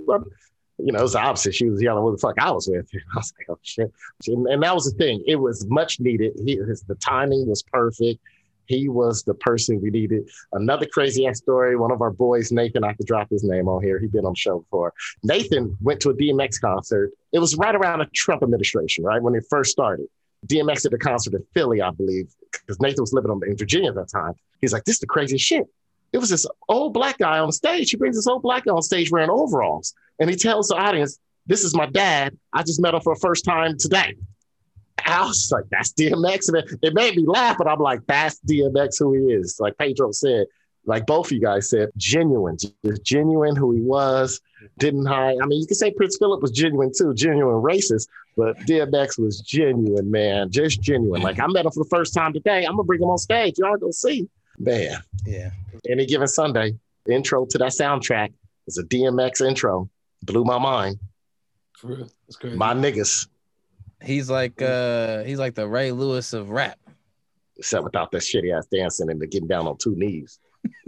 you know, it's opposite. She was yelling what the fuck I was with. I was like, oh shit. And, and that was the thing. It was much needed. He, his, the timing was perfect. He was the person we needed. Another crazy ass story. One of our boys, Nathan, I could drop his name on here. He's been on the show before. Nathan went to a DMX concert. It was right around the Trump administration, right? When it first started. DMX did a concert in Philly, I believe, because Nathan was living in Virginia at that time. He's like, this is the craziest shit. It was this old black guy on stage. He brings this old black guy on stage wearing overalls. And he tells the audience, this is my dad. I just met him for the first time today. I was like, that's DMX. And it, made me laugh, but I'm like, that's DMX who he is. Like Pedro said, like both of you guys said, genuine, just genuine who he was, didn't hide. I mean, you can say Prince Philip was genuine too, genuine racist, but DMX was genuine, man, just genuine. Like I met him for the first time today. I'm gonna bring him on stage. Y'all gonna see. Man, Yeah. any given Sunday, intro to that soundtrack is a DMX intro. Blew my mind. For real. That's crazy. My niggas, He's like uh he's like the Ray Lewis of rap. except without that shitty ass dancing and the getting down on two knees.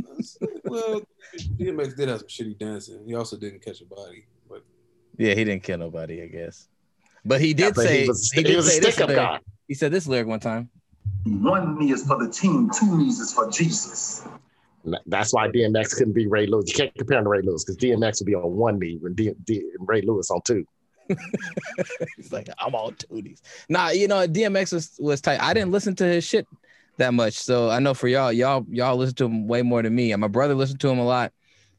well, DMX did have some shitty dancing. He also didn't catch a body. But Yeah, he didn't kill nobody, I guess. But he did Yeah, but he say was- he, he was a say this stick-up lyric. guy. He said this lyric one time. One knee is for the team, two knees is for Jesus. And That's why DMX couldn't be Ray Lewis. You can't compare him to Ray Lewis because DMX would be on one knee and, D, D, Ray Lewis on two. He's like, I'm all tooties. Nah, you know, DMX was, was tight. I didn't listen to his shit that much. So I know for y'all, y'all, y'all listen to him way more than me. And my brother listened to him a lot,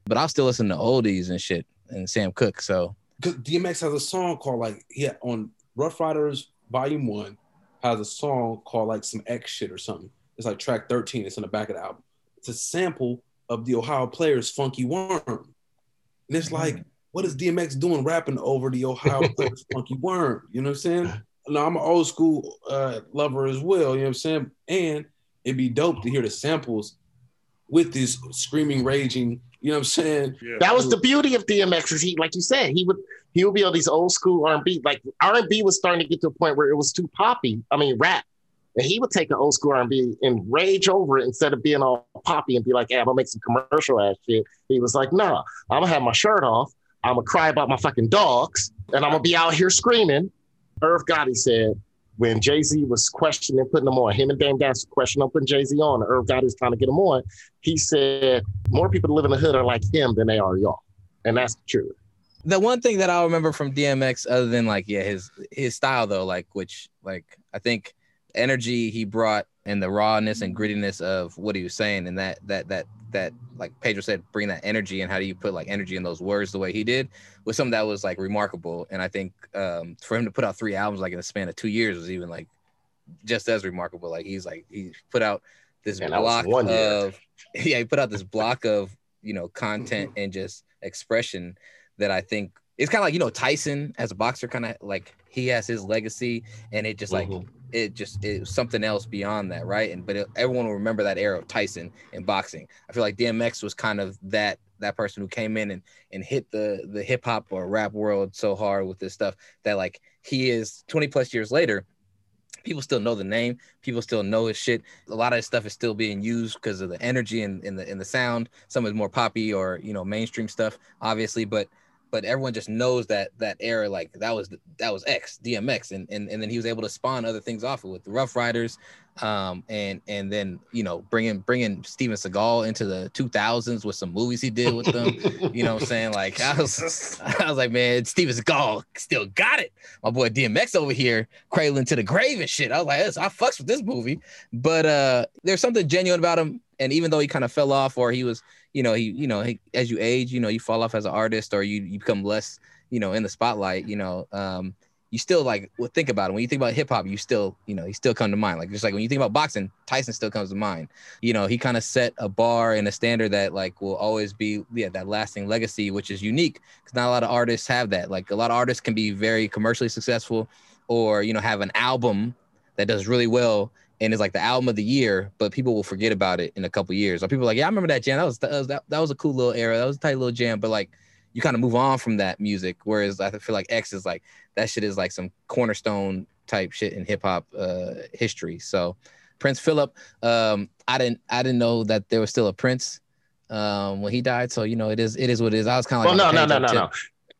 but I'll still listen to oldies and shit and Sam Cooke. So because DMX has a song called like yeah on Ruff Ryders Volume One has a song called like some X shit or something. It's like track 13. It's in the back of the album. It's a sample of the Ohio Players' Funky Worm. And it's like, what is DMX doing rapping over the Ohio Players' Funky Worm? You know what I'm saying? Now I'm an old school uh, lover as well. You know what I'm saying? And it'd be dope to hear the samples with this screaming, raging. You know what I'm saying? That was the beauty of DMX. Is he, like you said, he would he would be on these old school R and B. Like R and B was starting to get to a point where it was too poppy. I mean, rap. And he would take an old school R and B and rage over it instead of being all poppy and be like, "Yeah, I'm gonna make some commercial ass shit." He was like, "Nah, I'm gonna have my shirt off. I'm gonna cry about my fucking dogs, and I'm gonna be out here screaming." Irv Gotti said when Jay Z was questioning putting them on, him and Dame Dash questioning putting Jay Z on. Irv Gotti was trying to get him on. He said more people that live in the hood are like him than they are y'all, and that's truth. the one thing that I'll remember from DMX, other than like, yeah, his his style though, like which like I think energy he brought and the rawness and mm-hmm. grittiness of what he was saying and that that that that like Pedro said, bring that energy and how do you put like energy in those words the way he did was something that was like remarkable. And I think um for him to put out three albums like in the span of two years was even like just as remarkable. Like he's like he put out this Man, block one of yeah, he put out this block of you know content mm-hmm. and just expression that I think it's kind of like you know Tyson as a boxer, kind of like he has his legacy, and it just like mm-hmm. It just it was something else beyond that, right? And but it, everyone will remember that era of Tyson in boxing. I feel like DMX was kind of that that person who came in and and hit the the hip hop or rap world so hard with this stuff that like he is 20 plus years later people still know the name people still know his shit a lot of his stuff is still being used because of the energy and in the in the sound some is more poppy or you know mainstream stuff obviously but but everyone just knows that that era like that was that was X DMX and and, and then he was able to spawn other things off it with the Ruff Ryders um and and then you know bringing bringing Steven Seagal into the 2000s with some movies he did with them you know what I'm saying? Like I was I was like man Steven Seagal still got it. My boy DMX over here cradling to the grave and shit. I was like I fucks with this movie. But uh there's something genuine about him and even though he kind of fell off or he was you know, he, you know, he, as you age, you know, you fall off as an artist or you, you become less, you know, in the spotlight, you know, um, you still like well, think about it. When you think about hip hop, you still, you know, he still come to mind. Like just like when you think about boxing, Tyson still comes to mind. You know, he kind of set a bar and a standard that like will always be yeah, that lasting legacy, which is unique because not a lot of artists have that. Like a lot of artists can be very commercially successful or, you know, have an album that does really well and it's like the album of the year, but people will forget about it in a couple years. Or people are like, yeah, I remember that jam. That was that was, that, that was a cool little era. That was a tight little jam. But like, you kind of move on from that music. Whereas I feel like X is like that shit is like some cornerstone type shit in hip hop uh, history. So Prince Philip, um, I didn't I didn't know that there was still a Prince um, when he died. So you know, it is it is what it is. I was kind of like, well, no, no, no, no, no.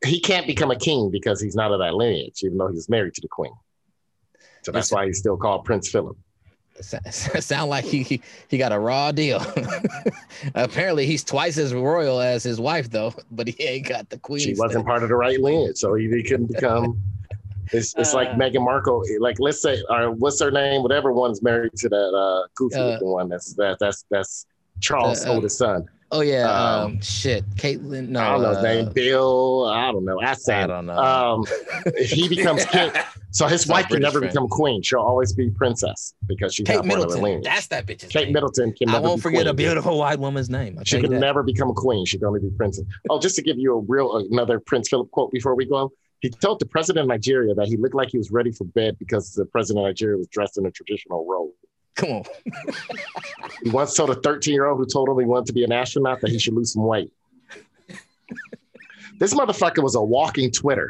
He can't become a king because he's not of that lineage, even though he's married to the queen. So that's why he's still called Prince Philip. sound like he, he he got a raw deal. Apparently, he's twice as royal as his wife, though, but he ain't got the queen. She wasn't part of the right lineage, so he, he couldn't become. It's, it's uh, like Meghan Markle. Like let's say, or what's her name? Whatever one's married to that uh, goofy uh, looking one. That's that that's that's Charles' uh, oldest son. Oh yeah, um, um, shit, Caitlyn. No, I don't know his name. Uh, Bill. I don't know. I say I don't know. Um, he becomes king, so his wife can never friend. become queen. She'll always be princess because she's Kate not Middleton. Part of the That's that bitch's Kate name. Middleton can. Never I won't forget queen. a beautiful white woman's name. I'll she can never become a queen. She can only be princess. Oh, just to give you a real another Prince Philip quote before we go. He told the president of Nigeria that he looked like he was ready for bed because the president of Nigeria was dressed in a traditional robe. Come on. he once told a 13 year old who told him he wanted to be an astronaut that he should lose some weight. this motherfucker was a walking Twitter.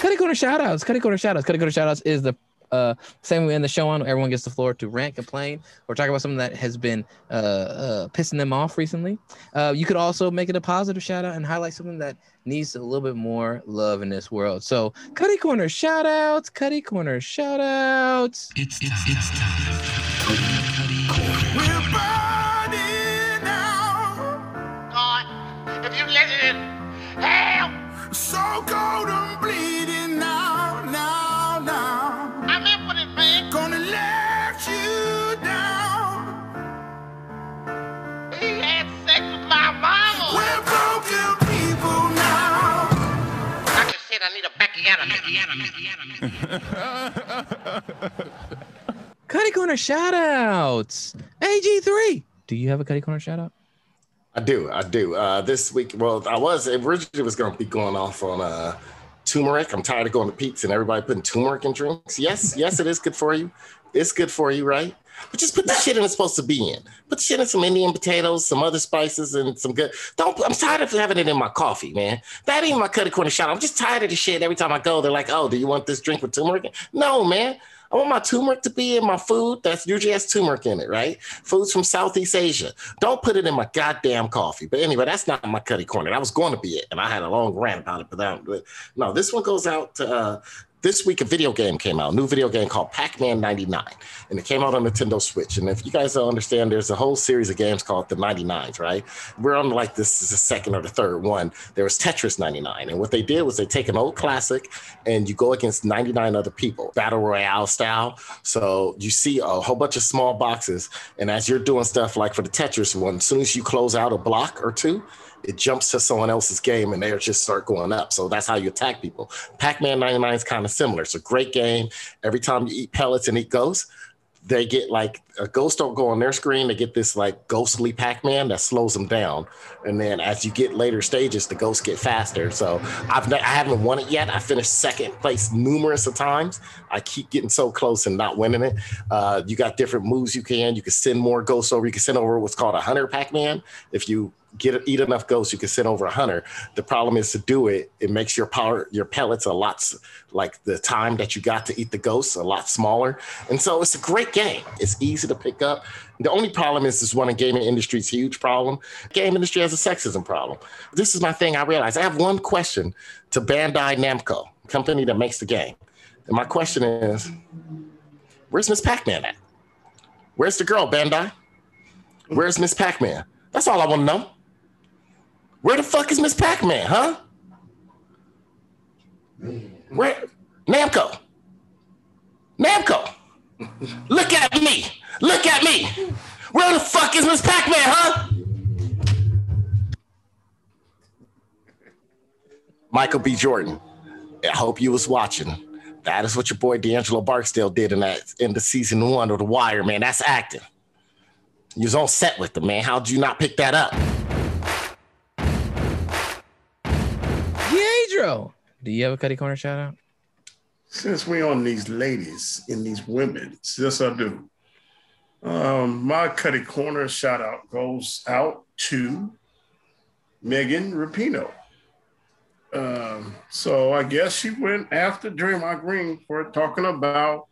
Cutty Corner shout outs. Cutty Corner shout outs. Cutty Corner shout outs is the uh, same way in the show on, everyone gets the floor to rant, complain, or talk about something that has been uh, uh, pissing them off recently. Uh, you could also make it a positive shout out and highlight something that needs a little bit more love in this world. So, Cutty Corner shout outs, Cutty Corner shout outs. It's, it's, it's time. Cutty Corner shout outs. AG3. Do you have a Cutty Corner shout out? I do, I do. Uh, this week, well, I was originally was going to be going off on uh, turmeric. I'm tired of going to Peet's and everybody putting turmeric in drinks. Yes, yes, it is good for you. It's good for you, right? But just put the shit in it's supposed to be in. Put the shit in some Indian potatoes, some other spices, and some good. Don't. I'm tired of having it in my coffee, man. That ain't my cutty corner shot. I'm just tired of the shit. Every time I go, they're like, "Oh, do you want this drink with turmeric?" No, man. I want my turmeric to be in my food that's usually has turmeric in it, right? Foods from Southeast Asia. Don't put it in my goddamn coffee. But anyway, that's not my cutty corner. That was going to be it. And I had a long rant about it, but that, no, this one goes out to uh, this week a video game came out, new video game called Pac-Man 99, and it came out on Nintendo Switch. And if you guys don't understand, there's a whole series of games called the 99s, right? We're on like this is the second or the third one. There was Tetris 99, and what they did was they take an old classic and you go against 99 other people, battle royale style. So you see a whole bunch of small boxes, and as you're doing stuff like for the Tetris one, as soon as you close out a block or two, it jumps to someone else's game and they just start going up. So that's how you attack people. Pac-Man 99 is kind of similar. It's a great game. Every time you eat pellets and eat ghosts, they get like a ghost don't go on their screen, they get this like ghostly Pac-Man that slows them down. And then as you get later stages, the ghosts get faster. So I've ne- I haven't won it yet. I finished second place numerous of times. I keep getting so close and not winning it. Uh, you got different moves you can. You can send more ghosts over. You can send over what's called a hunter Pac-Man. If you get eat enough ghosts, you can send over a hunter. The problem is to do it, it makes your power, your pellets a lot like the time that you got to eat the ghosts a lot smaller. And so it's a great game. It's easy to pick up. The only problem is this one in gaming industry's huge problem. Game industry has a sexism problem. This is my thing. I realize I have one question to Bandai Namco, company that makes the game. And my question is, where's Miss Pac-Man at? Where's the girl, Bandai? Where's Miss Pac-Man? That's all I want to know. Where the fuck is Miss Pac-Man, huh? Where Namco? Namco. Look at me. Look at me. Where the fuck is Miss Pac-Man, huh? Michael B. Jordan. I hope you was watching. That is what your boy D'Angelo Barksdale did in that in the season one of The Wire, man. That's acting. You was on set with them, man. How'd you not pick that up? Pietro, do you have a Cutty Corner shout out? Since we on these ladies and these women, yes, I do. Um, my Cutty Corner shout out goes out to Megan Rapinoe. Um, so I guess she went after Draymond Green for talking about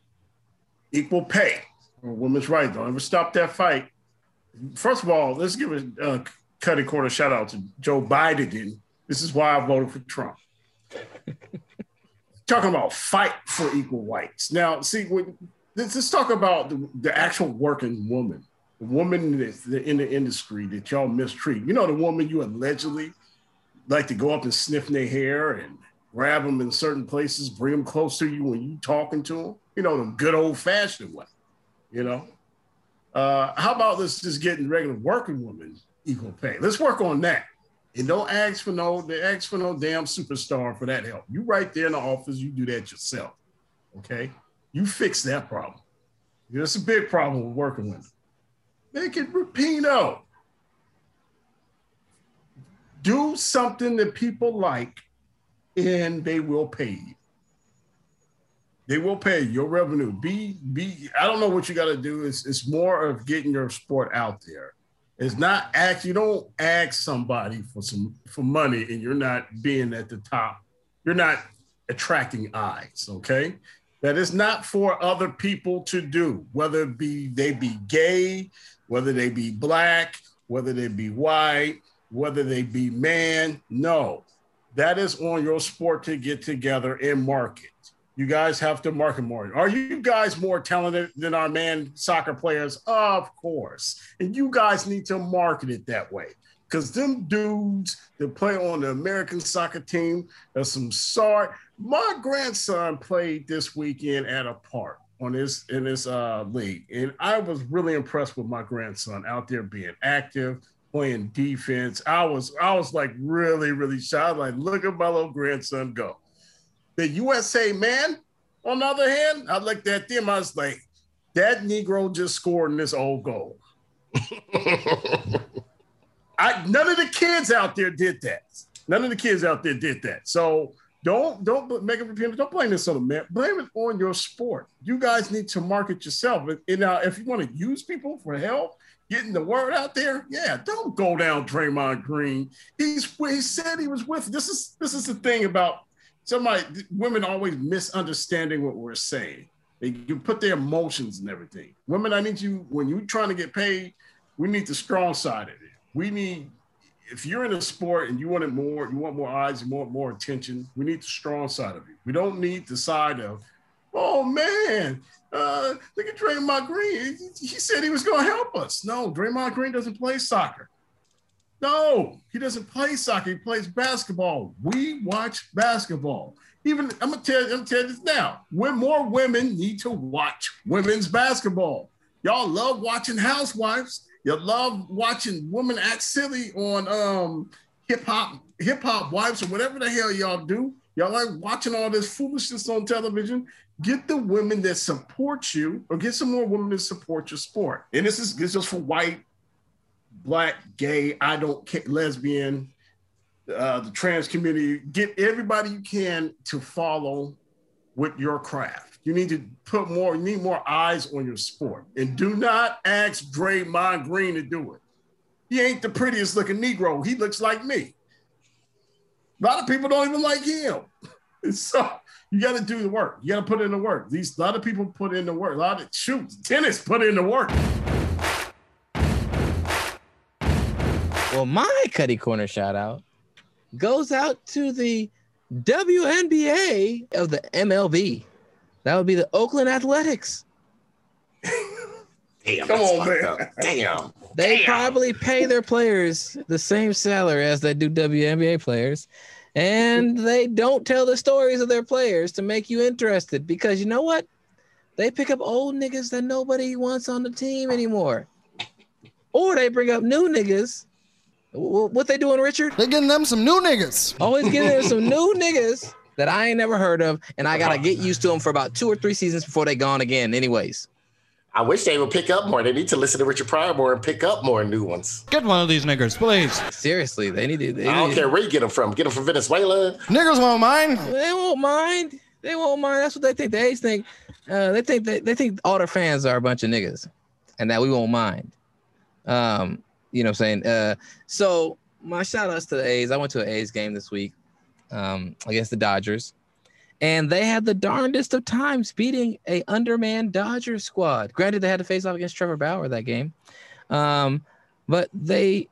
equal pay or women's rights. Don't ever stop that fight. First of all, let's give a uh, Corner shout out to Joe Biden. This is why I voted for Trump talking about fight for equal rights. Now, see, when, let's, let's talk about the, the actual working woman, the woman that's in the industry that y'all mistreat. You know, the woman you allegedly like to go up and sniff their hair and grab them in certain places, bring them close to you when you talking to them. You know, the good old fashioned way. You know, uh, how about let's just getting regular working women equal pay? Let's work on that. And don't ask for no, they ask for no damn superstar for that help. You right there in the office, you do that yourself. Okay. You fix that problem. That's a big problem with working women. Megan Rapinoe. Do something that people like and they will pay you. They will pay your revenue. Be be. I don't know what you got to do. It's it's more of getting your sport out there. It's not ask. You don't ask somebody for some for money, and you're not being at the top. You're not attracting eyes. Okay, that is not for other people to do. Whether it be they be gay, whether they be black, whether they be white, whether they be man. No, that is on your sport to get together and market. You guys have to market more. Are you guys more talented than our man soccer players? Of course. And you guys need to market it that way. Because them dudes that play on the American soccer team are some sorry. My grandson played this weekend at a park on this in this uh, league. And I was really impressed with my grandson out there being active, playing defense. I was I was like really, really shy. Like, look at my little grandson go. The USA man, on the other hand, I looked at them. I was like, that Negro just scored in this old goal. I none of the kids out there did that. None of the kids out there did that. So don't don't make it repeat. don't blame this on the man. Blame it on your sport. You guys need to market yourself. And now, if you want to use people for help, getting the word out there, yeah, don't go down Draymond Green. He's he said he was with. This is this is the thing about somebody. Women always misunderstanding what we're saying. They you put their emotions and everything. Women, I need you when you're trying to get paid. We need the strong side of it. We need if you're in a sport and you want it more, you want more eyes, you want more attention. We need the strong side of it. We don't need the side of, oh man, uh, look at Draymond Green. He, he said he was going to help us. No, Draymond Green doesn't play soccer. No, he doesn't play soccer. He plays basketball. We watch basketball. Even I'm gonna tell I'm gonna tell you this now. When more women need to watch women's basketball. Y'all love watching Housewives. You love watching women act silly on um, hip hop, hip hop wives or whatever the hell y'all do. Y'all like watching all this foolishness on television. get the women that support you, or get some more women that support your sport. And this is this is just for white, black, gay, I don't care, lesbian, uh, the trans community. Get everybody you can to follow with your craft. You need to put more, you need more eyes on your sport. And do not ask Draymond Green to do it. He ain't the prettiest looking Negro. He looks like me. A lot of people don't even like him. So you got to do the work. You got to put in the work. These a lot of people put in the work. A lot of shoot tennis put in the work. Well, my Cutty Corner shout out goes out to the WNBA of the MLB. That would be the Oakland Athletics. Damn, Come on, man. up. Damn. They probably pay their players the same salary as they do WNBA players. And they don't tell the stories of their players to make you interested because you know what? They pick up old niggas that nobody wants on the team anymore. Or they bring up new niggas. Wh- What they doing, Richard? They getting them some new niggas. Always getting them some new niggas that I ain't never heard of, and I gotta get used to them for about two or three seasons before they gone again. Anyways, I wish they would pick up more. They need to listen to Richard Pryor more and pick up more new ones. Get one of these niggers, please. seriously, they need to. They, I don't need- care where you get them from. Get them from Venezuela. Niggers won't mind. They won't mind. They won't mind. That's what they think. They think. Uh, they think they, they think all their fans are a bunch of niggas, and that we won't mind. Um, you know what I'm saying? Uh, so my shout outs to the A's. I went to an A's game this week, um, against the Dodgers, and they had the darndest of times beating a undermanned Dodgers squad. Granted, they had to face off against Trevor Bauer that game, um, but they,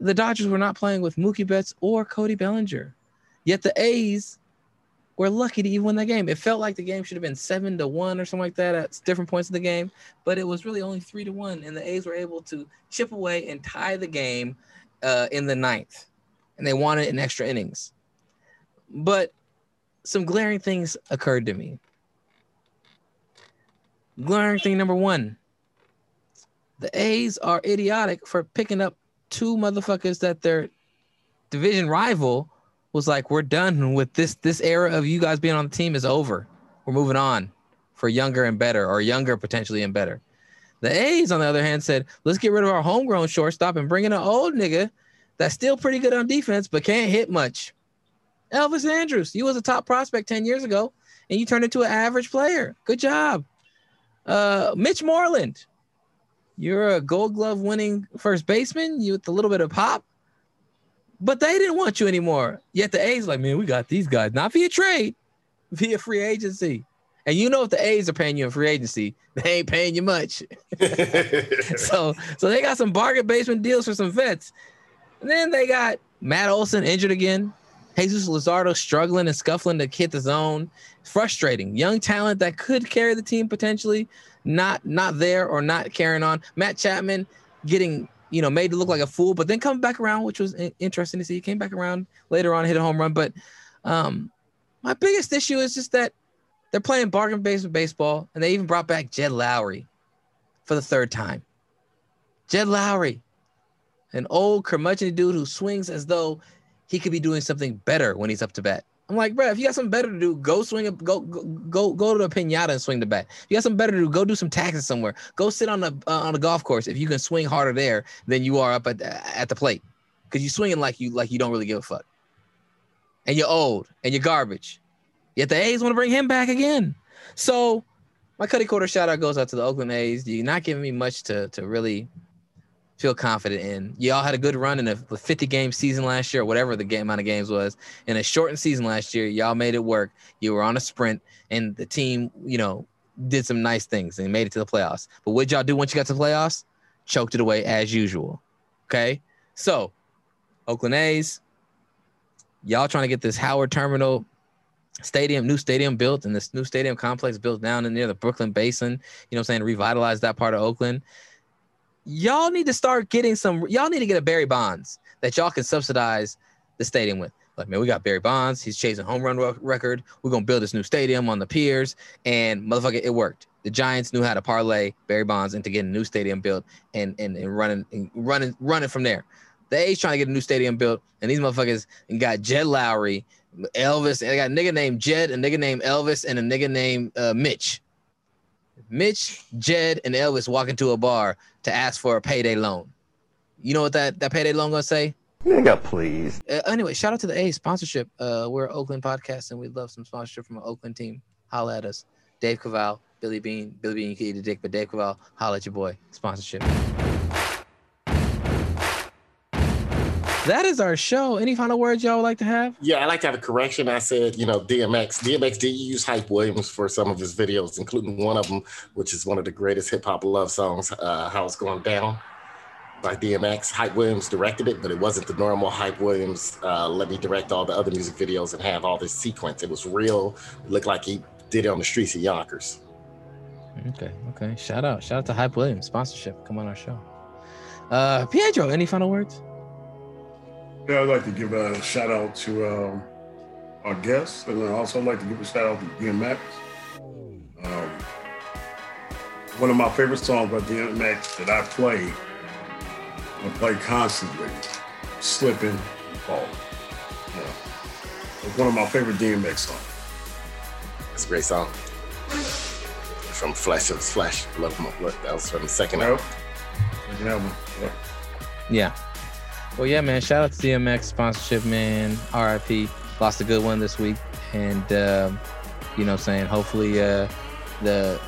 the Dodgers were not playing with Mookie Betts or Cody Bellinger. Yet the A's were lucky to even win that game. It felt like the game should have been seven to one or something like that at different points of the game, but it was really only three to one, and the A's were able to chip away and tie the game uh, in the ninth, and they won it in extra innings. But some glaring things occurred to me. Glaring thing number one: the A's are idiotic for picking up two motherfuckers that their division rival was like, "We're done with this. This era of you guys being on the team is over. We're moving on for younger and better, or younger potentially and better." The A's, on the other hand, said, "Let's get rid of our homegrown shortstop and bring in an old nigga that's still pretty good on defense but can't hit much." Elvis Andrus, you was a top prospect ten years ago, and you turned into an average player. Good job. Uh, Mitch Moreland, you're a Gold Glove winning first baseman. You with a little bit of pop, but they didn't want you anymore. Yet the A's like, man, we got these guys not via trade, via free agency. And you know if the A's are paying you in free agency, they ain't paying you much. so so they got some bargain basement deals for some vets. And then they got Matt Olson injured again. Jesus Luzardo struggling and scuffling to hit the zone. Frustrating. Young talent that could carry the team potentially, not not there or not carrying on. Matt Chapman getting you know made to look like a fool, but then coming back around, which was interesting to see. He came back around later on, hit a home run. But um, my biggest issue is just that they're playing bargain basement baseball, and they even brought back Jed Lowrie for the third time. Jed Lowrie, an old curmudgeon dude who swings as though he could be doing something better when he's up to bat. I'm like, bro, if you got something better to do, go swing a go go go, to the pinata and swing the bat. If you got something better to do, go do some taxes somewhere. Go sit on the uh, on a golf course if you can swing harder there than you are up at at the plate, because you're swinging like you like you don't really give a fuck. And you're old and you're garbage. Yet the A's want to bring him back again. So my Cutty Corner shout out goes out to the Oakland A's. You're not giving me much to to really feel confident in. Y'all had a good run in a 50 game season last year, or whatever the game amount of games was. In a shortened season last year, y'all made it work. You were on a sprint, and the team, you know, did some nice things and made it to the playoffs. But what y'all do once you got to the playoffs? Choked it away as usual. Okay, so Oakland A's, y'all trying to get this Howard Terminal stadium, new stadium built, and this new stadium complex built down in near the Brooklyn Basin. You know, I'm saying revitalize that part of Oakland y'all need to start getting some y'all need to get a Barry Bonds that y'all can subsidize the stadium with. Like, man, we got Barry Bonds. He's chasing home run record. We're gonna build this new stadium on the piers, and motherfucker, it worked. The Giants knew how to parlay Barry Bonds into getting a new stadium built and and, and running and running running from there. The A's trying to get a new stadium built, and these motherfuckers got Jed Lowrie, Elvis. I got a nigga named Jed, a nigga named Elvis, and a nigga named uh, Mitch. Mitch, Jed, and Elvis walk into a bar to ask for a payday loan. You know what that, that payday loan gonna say? Nigga, please. Uh, anyway, shout out to the A sponsorship. Uh, we're an Oakland podcast and we'd love some sponsorship from an Oakland team. Holla at us. Dave Kaval, Billy Beane. Billy Beane, you can eat a dick, but Dave Kaval, holla at your boy. Sponsorship. That is our show. Any final words y'all would like to have? Yeah, I like to have a correction. I said, you know, DMX. DMX did use Hype Williams for some of his videos, including one of them, which is one of the greatest hip hop love songs, uh, How It's Going Down by DMX. Hype Williams directed it, but it wasn't the normal Hype Williams, uh, let me direct all the other music videos and have all this sequence. It was real. It looked like he did it on the streets of Yonkers. Okay, okay. Shout out. Shout out to Hype Williams. Sponsorship. Come on our show. Uh Pietro, any final words? Yeah, I'd like to give a shout out to um, our guests, and I'd also like to give a shout out to DMX. Um, one of my favorite songs by DMX that I play, I play constantly, "Slipping and Falling." Yeah. It's one of my favorite DMX songs. It's a great song. From Flesh of Flesh. Love My Blood. That was from the second album. Second album. Yeah. Yeah. Well, yeah, man. Shout out to DMX sponsorship, man. RIP. Lost a good one this week, and um, you know, I'm saying hopefully uh, the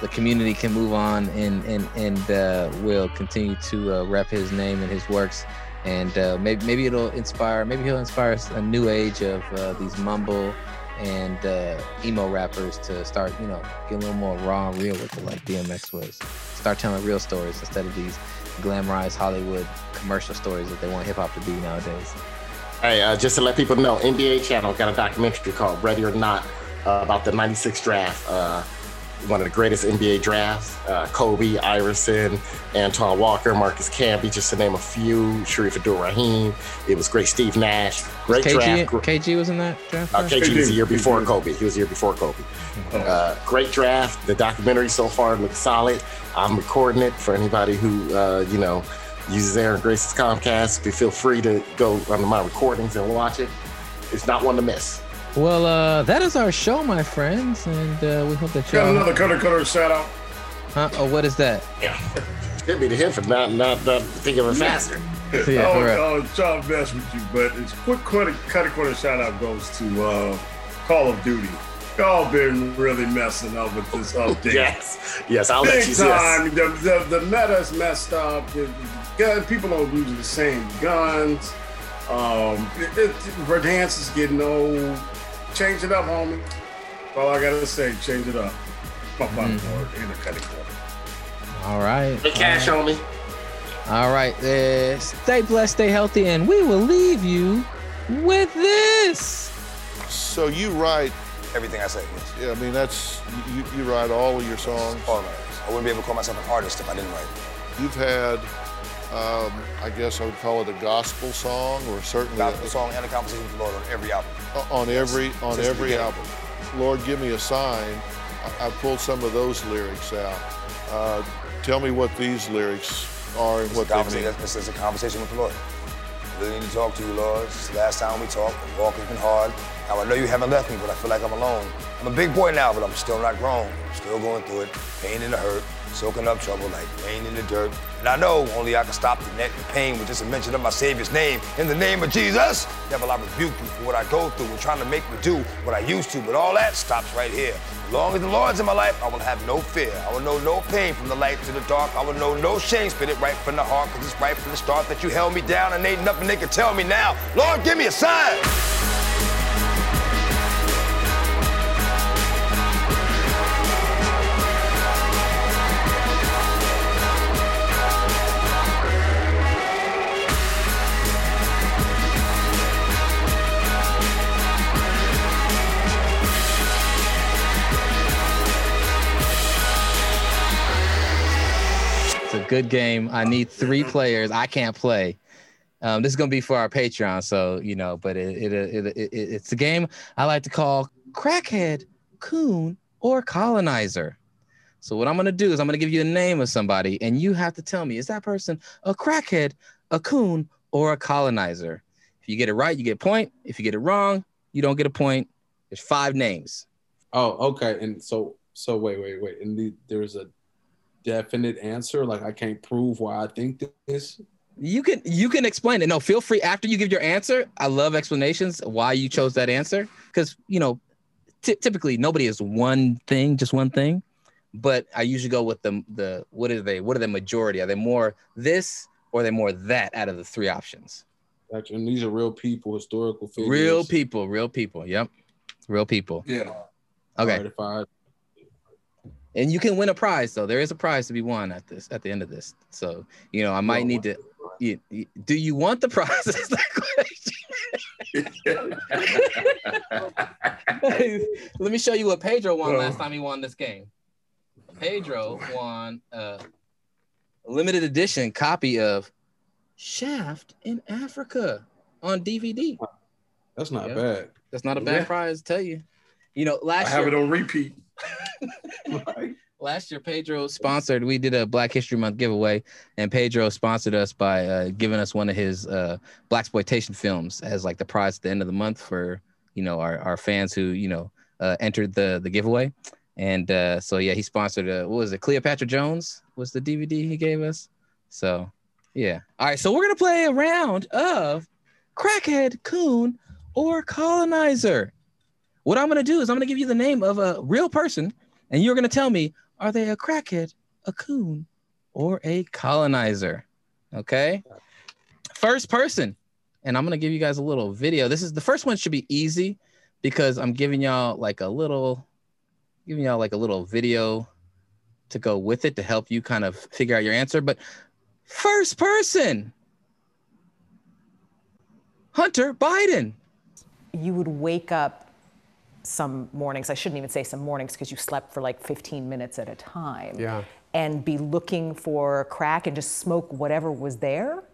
the community can move on and and and uh, will continue to uh, rep his name and his works, and uh, maybe maybe it'll inspire. Maybe he'll inspire a new age of uh, these mumble and uh, emo rappers to start, you know, get a little more raw and real with it, like DMX was. Start telling real stories instead of these glamorized Hollywood commercial stories that they want hip hop to be nowadays. Hey, uh, just to let people know, NBA Channel got a documentary called Ready or Not uh, about the 96 draft. Uh, one of the greatest NBA drafts. Uh, Kobe, Iverson, Antoine Walker, Marcus Camby, just to name a few. Shareef Abdur-Rahim. It was great. Steve Nash. Great KG, draft. KG was in that draft. Uh, right? KG was the year before Kobe. He was the year before Kobe. Uh, great draft. The documentary so far looks solid. I'm recording it for anybody who, uh, you know, uses Aaron Grace's Comcast. Be feel free to go under my recordings and watch it. It's not one to miss. Well, uh, that is our show, my friends, and uh, we hope that Got y'all. another cutter cutter shout out. Huh? Oh, what is that? Yeah. Could be to him for not not, not thinking of it faster. Yeah, oh, correct. oh, trying to mess with you, but it's quick cutter cutter cutter shout out goes to uh, Call of Duty. Y'all been really messing up with this update. Yes, yes, I'll Big let you. Yes. time. The, the, the meta's messed up. The, the gun, people don't use the same guns. Um, it, it, Verdansk is getting old. Change it up, homie. All I gotta say, change it up. My final Mm-hmm. word in the Cutty Corner. All right. Hey, cash on me. All right. Uh, stay blessed, stay healthy, and we will leave you with this. So you write Everything I say. Yeah, I mean that's you, you write all of your songs. All of it. I wouldn't be able to call myself an artist if I didn't write. You've had, um, I guess I would call it a gospel song, or certainly Gospel song and a conversation with the Lord on every album. on every on Since every album. Lord, give me a sign. I, I pulled some of those lyrics out. Uh, tell me what these lyrics are and It's what they mean. this is a conversation with the Lord. I really need to talk to you, Lord. It's the last time we talked. The walk has been hard. Now I know you haven't left me, but I feel like I'm alone. I'm a big boy now, but I'm still not grown. I'm still going through it. Pain and the hurt, soaking up trouble like rain in the dirt. And I know only I can stop the net and pain with just a mention of my Savior's name. In the name of Jesus, devil, I rebuke you for what I go through and trying to make me do what I used to. But all that stops right here. As long as the Lord's in my life, I will have no fear. I will know no pain from the light to the dark. I will know no shame. Spit it right from the heart, cause it's right from the start that you held me down and ain't nothing they can tell me now. Lord, give me a sign. Good game. I need three players. I can't play. Um, this is gonna be for our Patreon, so you know. But it, it, it, it, it it's a game I like to call crackhead, coon, or colonizer. So what I'm gonna do is I'm gonna give you a name of somebody, and you have to tell me is that person a crackhead, a coon, or a colonizer. If you get it right, you get a point. If you get it wrong, you don't get a point. There's five names. Oh, okay. And so, so wait, wait, wait. And the, there's a definite answer. Like I can't prove why I think this. You can you can explain it. No, feel free after you give your answer. I love explanations why you chose that answer because you know ty- typically nobody is one thing, just one thing. But I usually go with the the what are they? What are the majority? Are they more this or are they more that out of the three options? Gotcha. And these are real people, historical figures. Real people, real people. Yep, real people. Yeah. Okay. Alright, if I- and you can win a prize though. There is a prize to be won at this at the end of this. So you know I might need to. You, you- do you want the prize? Is the question. Let me show you what Pedro won last time he won this game. Pedro won a limited edition copy of Shaft in Africa on DVD. That's not Yeah. bad. That's not a bad Yeah. prize, to tell you. You know, last I last have year, it on repeat. last year Pedro sponsored. We did a Black History Month giveaway, and Pedro sponsored us by uh, giving us one of his uh, black exploitation films as like the prize at the end of the month for you know our, our fans who you know uh, entered the the giveaway. And uh, so yeah, he sponsored. Uh, what was it? Cleopatra Jones was the DVD he gave us. So yeah. All right. So we're gonna play a round of crackhead, coon, or colonizer. What I'm gonna do is I'm gonna give you the name of a real person, and you're gonna tell me are they a crackhead, a coon, or a colonizer? Okay. First person, and I'm gonna give you guys a little video. This is the first one should be easy because I'm giving y'all like a little, giving y'all like a little video to go with it to help you kind of figure out your answer. But first person, Hunter Biden. you would wake up some mornings, I shouldn't even say some mornings because you slept for like 15 minutes at a time. Yeah. And be looking for crack and just smoke whatever was there.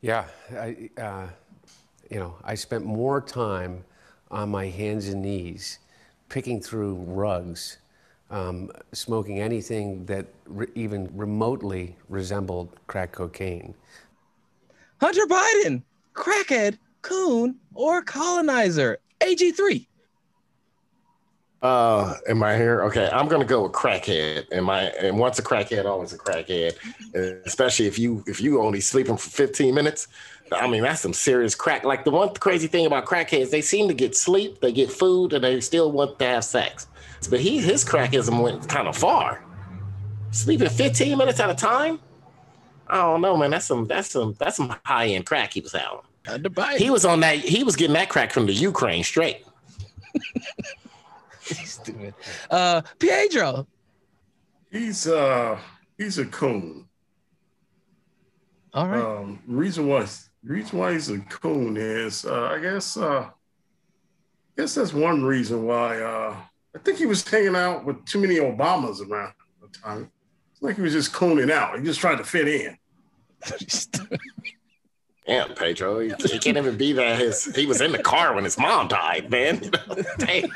Yeah, I, uh, you know, I spent more time on my hands and knees picking through rugs, um, smoking anything that re- even remotely resembled crack cocaine. Hunter Biden, crackhead, coon, or colonizer? AG3. Uh, am I here? Okay, I'm gonna go with crackhead. Am I? And once a crackhead, always a crackhead. And especially if you if you only sleeping for 15 minutes. I mean, that's some serious crack. Like the one crazy thing about crackheads, they seem to get sleep, they get food, and they still want to have sex. But he his crackism went kind of far. Sleeping 15 minutes at a time. I don't know, man. That's some that's some that's some high end crack he was having. Hunter Biden. He was on that. He was getting that crack from the Ukraine straight. He's stupid. Uh, Pedro. He's uh he's a coon. All right. Um, reason why reason why he's a coon is uh, I guess uh, I guess that's one reason why uh, I think he was hanging out with too many Obamas around the time. It's like he was just cooning out. He just tried to fit in. Damn, Pedro, he, he can't even be there. His he was in the car when his mom died, man. You know, damn.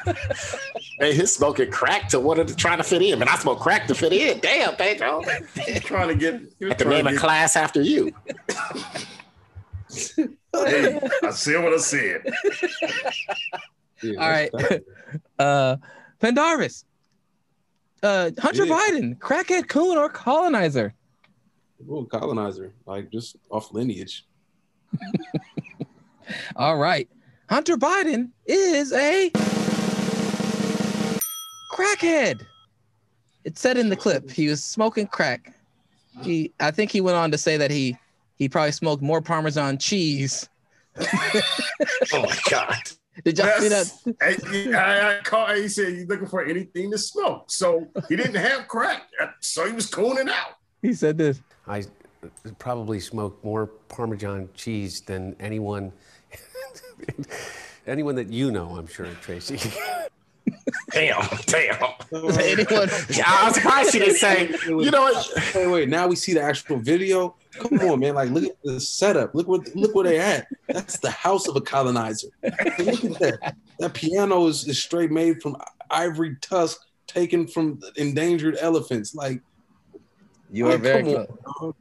Hey, he's smoking crack to wanted to try to fit in, but I smoke crack to fit in. Damn, Pedro. He's trying to get. he was Had name to a class after you. Hey, I said what I said. All right. uh, Pendarvis. Uh, Hunter Yeah. Biden, crackhead, coon, or colonizer? Ooh, colonizer, like just off lineage. All right. Hunter Biden is a crackhead. It said in the clip he was smoking crack. He, I think he went on to say that he he probably smoked more Parmesan cheese. Oh my god. Did y'all see that? I, I call, he said he's looking for anything to smoke. So he didn't have crack. So he was cooning out. He said this. I probably smoked more Parmesan cheese than anyone, anyone that you know. I'm sure, Tracy. Damn, damn. Anyone? I was surprised she didn't say, you know what? Wait, wait. Now we see the actual video. Come on, man. Like, look at the setup. Look what look where they at. That's the house of a colonizer. Look at that. That piano is, is straight made from ivory tusk taken from endangered elephants. Like, You are like, very come on, close. dog.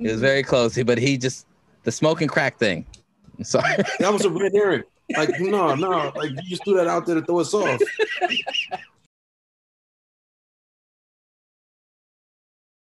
It was very close, but he just the smoking crack thing. I'm sorry. That was a red herring. Like, no, no, like you just threw that out there to throw us off.